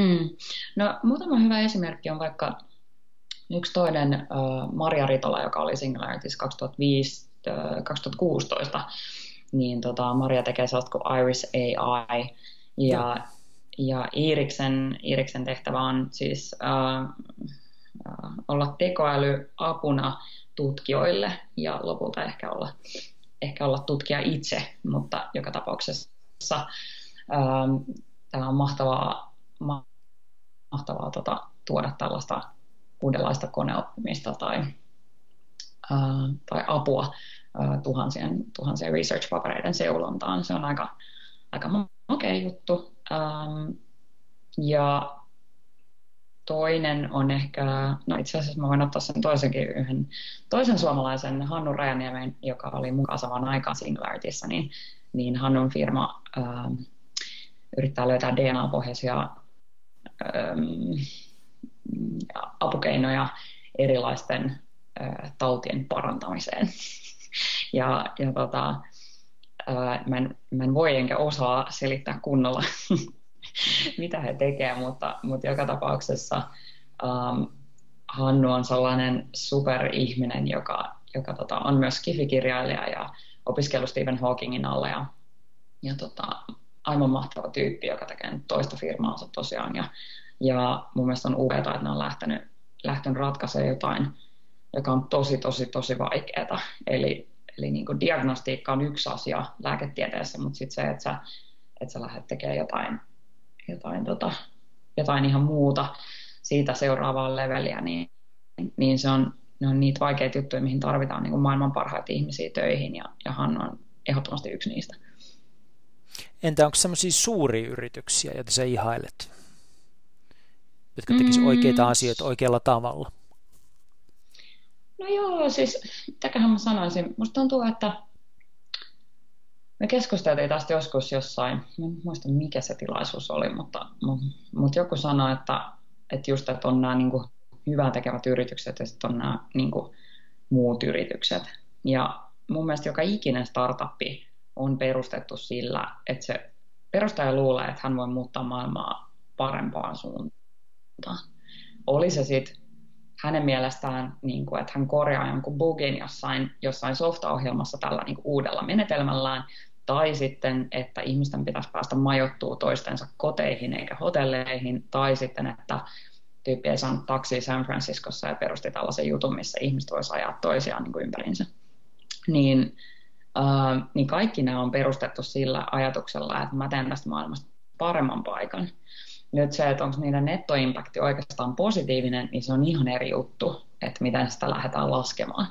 B: Mm. No, muutama hyvä esimerkki on vaikka yksi toinen uh, Maria Ritola, joka oli Singularities 2005, uh, 2016, niin tota, Maria tekee sellaista kuin Iris AI, ja, ja Iiriksen, Iiriksen tehtävä on siis uh, uh, olla tekoälyapuna tutkijoille ja lopulta ehkä olla, ehkä olla tutkija itse, mutta joka tapauksessa tämä on mahtavaa mahtavaa tota, tuoda tällaista uudenlaista koneoppimista tai, ää, tai apua ää, tuhansien, tuhansien research-papereiden seulontaan. Se on aika, aika makea juttu. Ähm, ja toinen on ehkä, no itse asiassa mä voin ottaa sen toisenkin yhden, toisen suomalaisen Hannu Rajaniemen, joka oli mukaan samaan aikaan Singularityssä, niin, niin Hannun firma ähm, yrittää löytää DNA-pohjaisia apukeinoja erilaisten tautien parantamiseen. ja ja tota, mä, en, mä en voi enkä osaa selittää kunnolla, mitä he tekevät, mutta, mutta joka tapauksessa ähm, Hannu on sellainen superihminen, joka, joka tota, on myös kifikirjailija ja opiskellut Stephen Hawkingin alla ja, ja tota, aivan mahtava tyyppi, joka tekee toista firmaansa tosiaan. Ja, ja mun mielestä on upeaa, että ne on lähtenyt, lähtenyt ratkaisemaan jotain, joka on tosi, tosi, tosi vaikeaa. Eli, eli niin kuin diagnostiikka on yksi asia lääketieteessä, mutta sitten se, että sä, että sä lähdet tekemään jotain, jotain, tota, jotain ihan muuta siitä seuraavaa leveliä, niin, niin se on, ne on niitä vaikeita juttuja, mihin tarvitaan niin kuin maailman parhaita ihmisiä töihin, ja, ja Hannu on ehdottomasti yksi niistä.
A: Entä onko sellaisia suuria yrityksiä, joita sä ihailet, jotka tekisivät oikeita mm. asioita oikealla tavalla?
B: No joo, siis mitäköhän mä sanoisin. Musta tuntuu, että me keskusteltiin tästä joskus jossain, mä en muista mikä se tilaisuus oli, mutta, mutta, mutta joku sanoi, että, että just, että on nämä niin kuin, hyvää tekevät yritykset ja sitten on nämä niin kuin, muut yritykset. Ja mun mielestä joka ikinen startuppi on perustettu sillä, että se perustaja luulee, että hän voi muuttaa maailmaa parempaan suuntaan. Oli se sitten hänen mielestään, niin kuin, että hän korjaa jonkun bugin jossain, jossain softaohjelmassa tällä niin kuin uudella menetelmällään, tai sitten, että ihmisten pitäisi päästä majoittua toistensa koteihin eikä hotelleihin, tai sitten, että tyyppi ei saanut taksia San Franciscossa ja perusti tällaisen jutun, missä ihmiset voisivat ajaa toisiaan niin kuin ympärinsä. Niin Niin kaikki nämä on perustettu sillä ajatuksella, että mä teen tästä maailmasta paremman paikan. Nyt se, että onko niiden nettoimpakti oikeastaan positiivinen, niin se on ihan eri juttu, että miten sitä lähdetään laskemaan.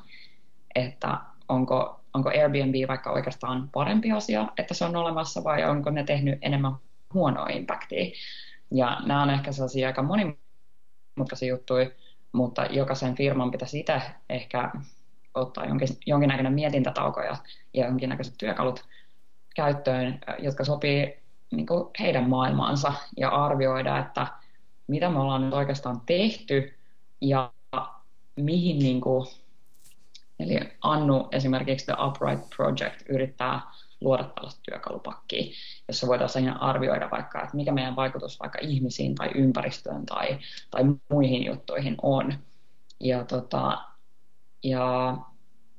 B: Että onko, onko Airbnb vaikka oikeastaan parempi asia, että se on olemassa, vai onko ne tehnyt enemmän huonoa impaktia. Ja nämä on ehkä sellaisia aika monimutkaisia juttuja, mutta jokaisen firman pitäisi itse ehkä ottaa jonkin, jonkinnäköinen mietintätauko ja, ja jonkinnäköiset työkalut käyttöön, jotka sopii niin kuin heidän maailmaansa ja arvioida, että mitä me ollaan nyt oikeastaan tehty ja mihin, niin kuin, eli Annu esimerkiksi The Upright Project yrittää luoda tällaista työkalupakkia, jossa voitaisiin arvioida vaikka, että mikä meidän vaikutus vaikka ihmisiin tai ympäristöön tai, tai muihin juttuihin on. Ja tota, ja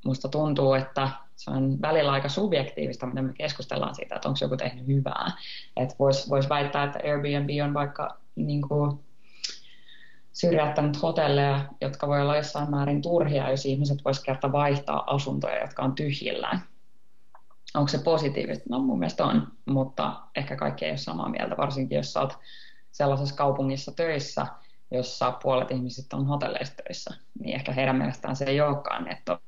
B: musta tuntuu, että se on välillä aika subjektiivista, miten me keskustellaan siitä, että onko joku tehnyt hyvää. Että voisi vois väittää, että Airbnb on vaikka niin kuin, syrjäyttänyt hotelleja, jotka voi olla jossain määrin turhia, jos ihmiset voisivat kerta vaihtaa asuntoja, jotka on tyhjillään. Onko se positiivista? No mun mielestä on, mutta ehkä kaikki ei ole samaa mieltä, varsinkin jos olet sellaisessa kaupungissa töissä, jossa puolet ihmisistä on hotelleissa töissä, niin ehkä heidän mielestään se ei olekaan netto,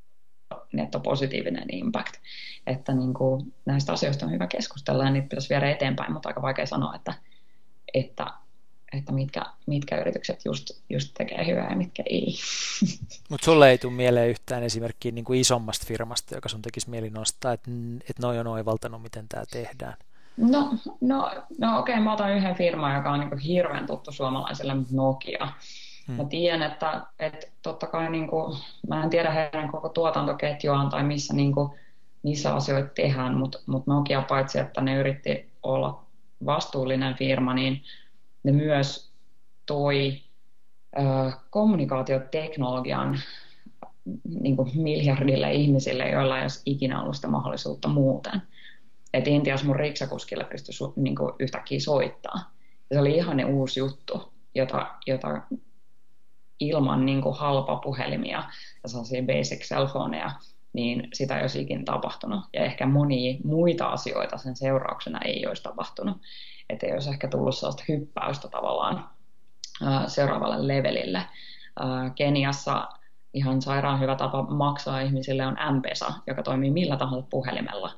B: netto positiivinen impact. Että niin kuin näistä asioista on hyvä keskustella ja niitä pitäisi viedä eteenpäin, mutta aika vaikea sanoa, että, että, että mitkä, mitkä yritykset just, just tekee hyvää ja mitkä ei.
A: Mutta sulle ei tule mieleen yhtään esimerkkiä niin kuin isommasta firmasta, joka sun tekisi mieli nostaa, että, että noi on oivaltanut, miten tämä tehdään.
B: No, no, no okei, okay, mä otan yhden firman, joka on niin hirveän tuttu suomalaiselle, Nokia. Hmm. Mä tiedän, että, että totta kai niin kuin, mä en tiedä heidän koko tuotantoketjuaan tai missä, niin kuin, missä asioita tehdään, mutta, mutta Nokia paitsi, että ne yritti olla vastuullinen firma, niin ne myös toi äh, kommunikaatioteknologian niin kuin miljardille ihmisille, joilla ei olisi ikinä ollut sitä mahdollisuutta muuten että Intiassa mun riksakuskille pystyi su, niin kuin yhtäkkiä soittaa. Ja se oli ihan ne uusi juttu, jota, jota ilman niin kuin halpa puhelimia ja sellaisia basic cellphoneja, niin sitä ei olisi tapahtunut. Ja ehkä monia muita asioita sen seurauksena ei olisi tapahtunut. Että ei olisi ehkä tullut sellaista hyppäystä tavallaan seuraavalle levelille. Keniassa ihan sairaan hyvä tapa maksaa ihmisille on M-Pesa, joka toimii millä tahansa puhelimella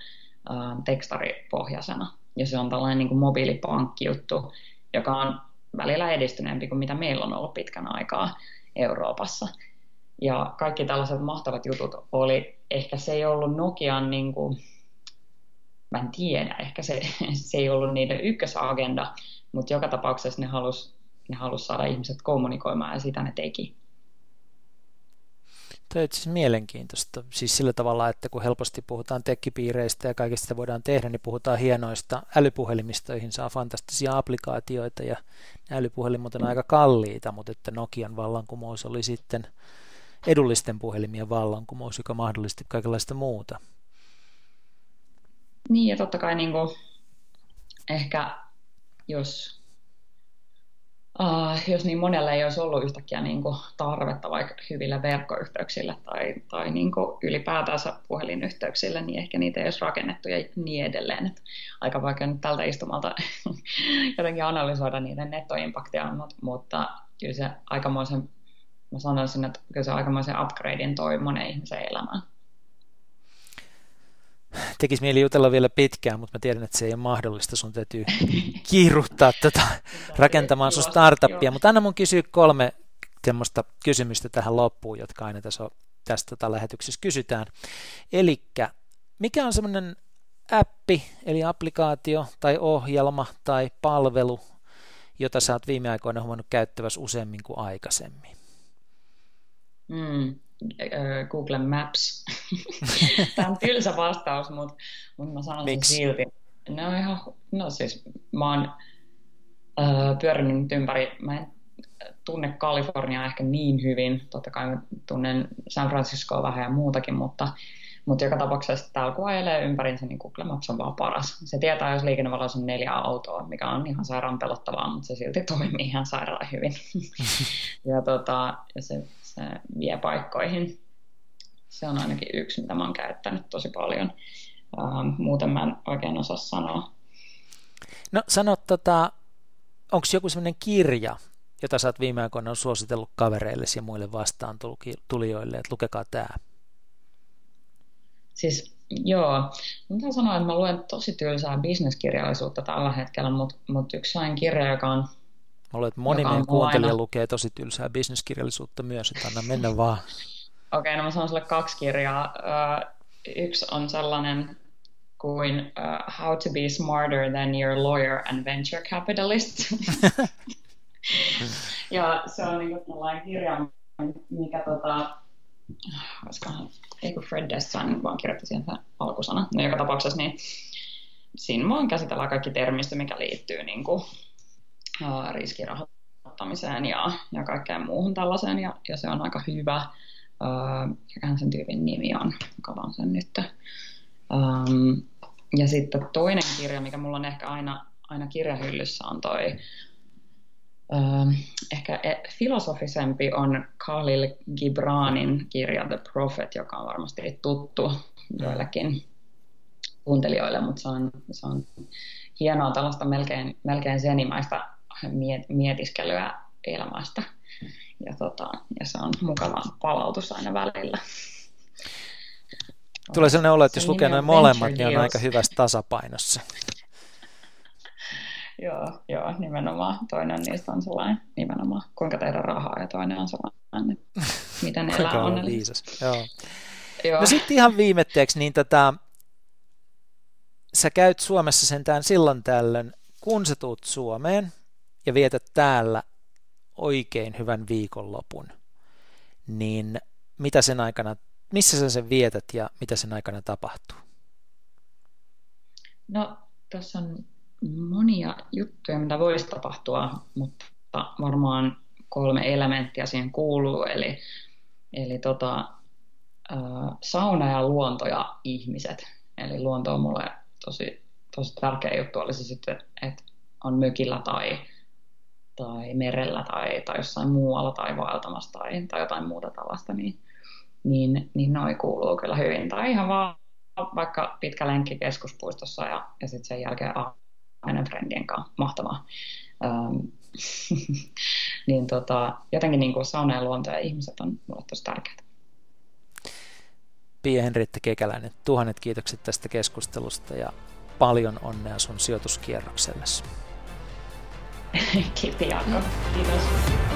B: tekstaripohjaisena. ja se on tällainen niin kuin mobiilipankkijuttu, joka on välillä edistyneempi kuin mitä meillä on ollut pitkän aikaa Euroopassa. Ja kaikki tällaiset mahtavat jutut oli, ehkä se ei ollut Nokian, niin kuin, mä en tiedä, ehkä se, se ei ollut niiden ykkösagenda, mutta joka tapauksessa ne halusi ne halus saada ihmiset kommunikoimaan ja sitä ne teki.
A: Tämä on siis mielenkiintoista. Siis sillä tavalla, että kun helposti puhutaan tekkipiireistä ja kaikista voidaan tehdä, niin puhutaan hienoista älypuhelimista, joihin saa fantastisia applikaatioita ja älypuhelimet on aika kalliita, mutta että Nokian vallankumous oli sitten edullisten puhelimien vallankumous, joka mahdollisti kaikenlaista muuta.
B: Niin ja totta kai niin kuin, ehkä jos Uh, jos niin monelle ei olisi ollut yhtäkkiä niin kuin tarvetta vaikka hyville verkkoyhteyksille tai, tai niin kuin ylipäätänsä puhelinyhteyksille, niin ehkä niitä ei olisi rakennettu ja niin edelleen. Et aika vaikea nyt tältä istumalta jotenkin analysoida niiden nettoimpaktia, mutta, mutta kyllä se aikamoisen, mä sanoisin, että kyllä se aikamoisen upgradein toi monen ihmisen elämään
A: tekisi mieli jutella vielä pitkään, mutta mä tiedän, että se ei ole mahdollista. Sun täytyy kiiruhtaa tätä rakentamaan sun startuppia. Mutta anna mun kysyä kolme semmoista kysymystä tähän loppuun, jotka aina tässä, on, tästä tota lähetyksessä kysytään. Eli mikä on semmoinen appi, eli applikaatio tai ohjelma tai palvelu, jota sä oot viime aikoina huomannut käyttävässä useammin kuin aikaisemmin?
B: Mm, Google Maps. Tämä on tylsä vastaus, mutta, mutta mä sanon sen silti. No ihan, no siis mä oon äh, pyörinyt ympäri, mä en tunne Kaliforniaa ehkä niin hyvin, totta kai mä tunnen San Franciscoa vähän ja muutakin, mutta, mutta joka tapauksessa täällä kun ajelee ympärinsä, niin Google Maps on vaan paras. Se tietää, jos liikennevaloissa on neljä autoa, mikä on ihan sairaan pelottavaa, mutta se silti toimii ihan sairaan hyvin. ja, tota, ja se vie paikkoihin. Se on ainakin yksi, mitä mä oon käyttänyt tosi paljon. Ähm, muuten mä en oikein osaa sanoa.
A: No sano, tota, onko joku sellainen kirja, jota sä oot viime aikoina suositellut kavereille ja muille vastaan tulijoille, että lukekaa tämä?
B: Siis joo, mitä sanoa, että mä luen tosi tylsää bisneskirjallisuutta tällä hetkellä, mutta mut yksi sellainen kirja, joka on
A: Mä luulen, että moni meidän kuuntelija aina... lukee tosi tylsää bisneskirjallisuutta myös, että anna mennä vaan.
B: Okei, okay, no mä sanon sulle kaksi kirjaa. Uh, yksi on sellainen kuin uh, How to be smarter than your lawyer and venture capitalist. ja se on niin kuin kirja, mikä tota, ei kun Fred Dessan vaan kirjoitti siihen alkusana. No joka tapauksessa niin siinä vaan käsitellään kaikki termistö, mikä liittyy niin kuin, riskirahoittamiseen ja, ja kaikkeen muuhun tällaiseen, ja, ja se on aika hyvä. Mikähän sen tyypin nimi on, kavan sen nyt. Um, ja sitten toinen kirja, mikä mulla on ehkä aina, aina kirjahyllyssä, on toi Uh, ehkä e, filosofisempi on Khalil Gibranin kirja The Prophet, joka on varmasti tuttu joillekin kuuntelijoille, mutta se on, se on hienoa tällaista melkein, melkein senimaista mietiskelyä elämästä. Ja, tota, ja se on mukava palautus aina välillä.
A: Tulee sellainen olo, että jos lukee noin molemmat, niin on aika hyvässä tasapainossa.
B: joo, joo, nimenomaan. Toinen niistä on sellainen, nimenomaan, kuinka tehdä rahaa, ja toinen on sellainen, miten elää onnellisesti.
A: Joo. joo. No sitten ihan viimetteeksi, niin tätä, sä käyt Suomessa sentään silloin tällöin, kun sä tuut Suomeen ja vietät täällä oikein hyvän viikonlopun, niin mitä sen aikana, missä sä sen vietät ja mitä sen aikana tapahtuu?
B: No, tässä on monia juttuja, mitä voisi tapahtua, mutta varmaan kolme elementtiä siihen kuuluu, eli, eli tota, sauna ja luonto ja ihmiset. Eli luonto on mulle tosi, tosi tärkeä juttu, olisi sitten, että on mökillä tai tai merellä tai, tai jossain muualla tai vaeltamassa tai, tai jotain muuta tällaista, niin, niin, niin noi kuuluu kyllä hyvin. Tai ihan vaan vaikka pitkä lenkki keskuspuistossa ja, ja sitten sen jälkeen aina friendien kanssa. Mahtavaa. Ähm, niin tota, jotenkin niin kuin sauna ja luonto ja ihmiset on mulle tosi tärkeitä.
A: Pia Henriette Kekäläinen, tuhannet kiitokset tästä keskustelusta ja paljon onnea sun sijoituskierroksellesi.
B: Kiitos. Kiitos.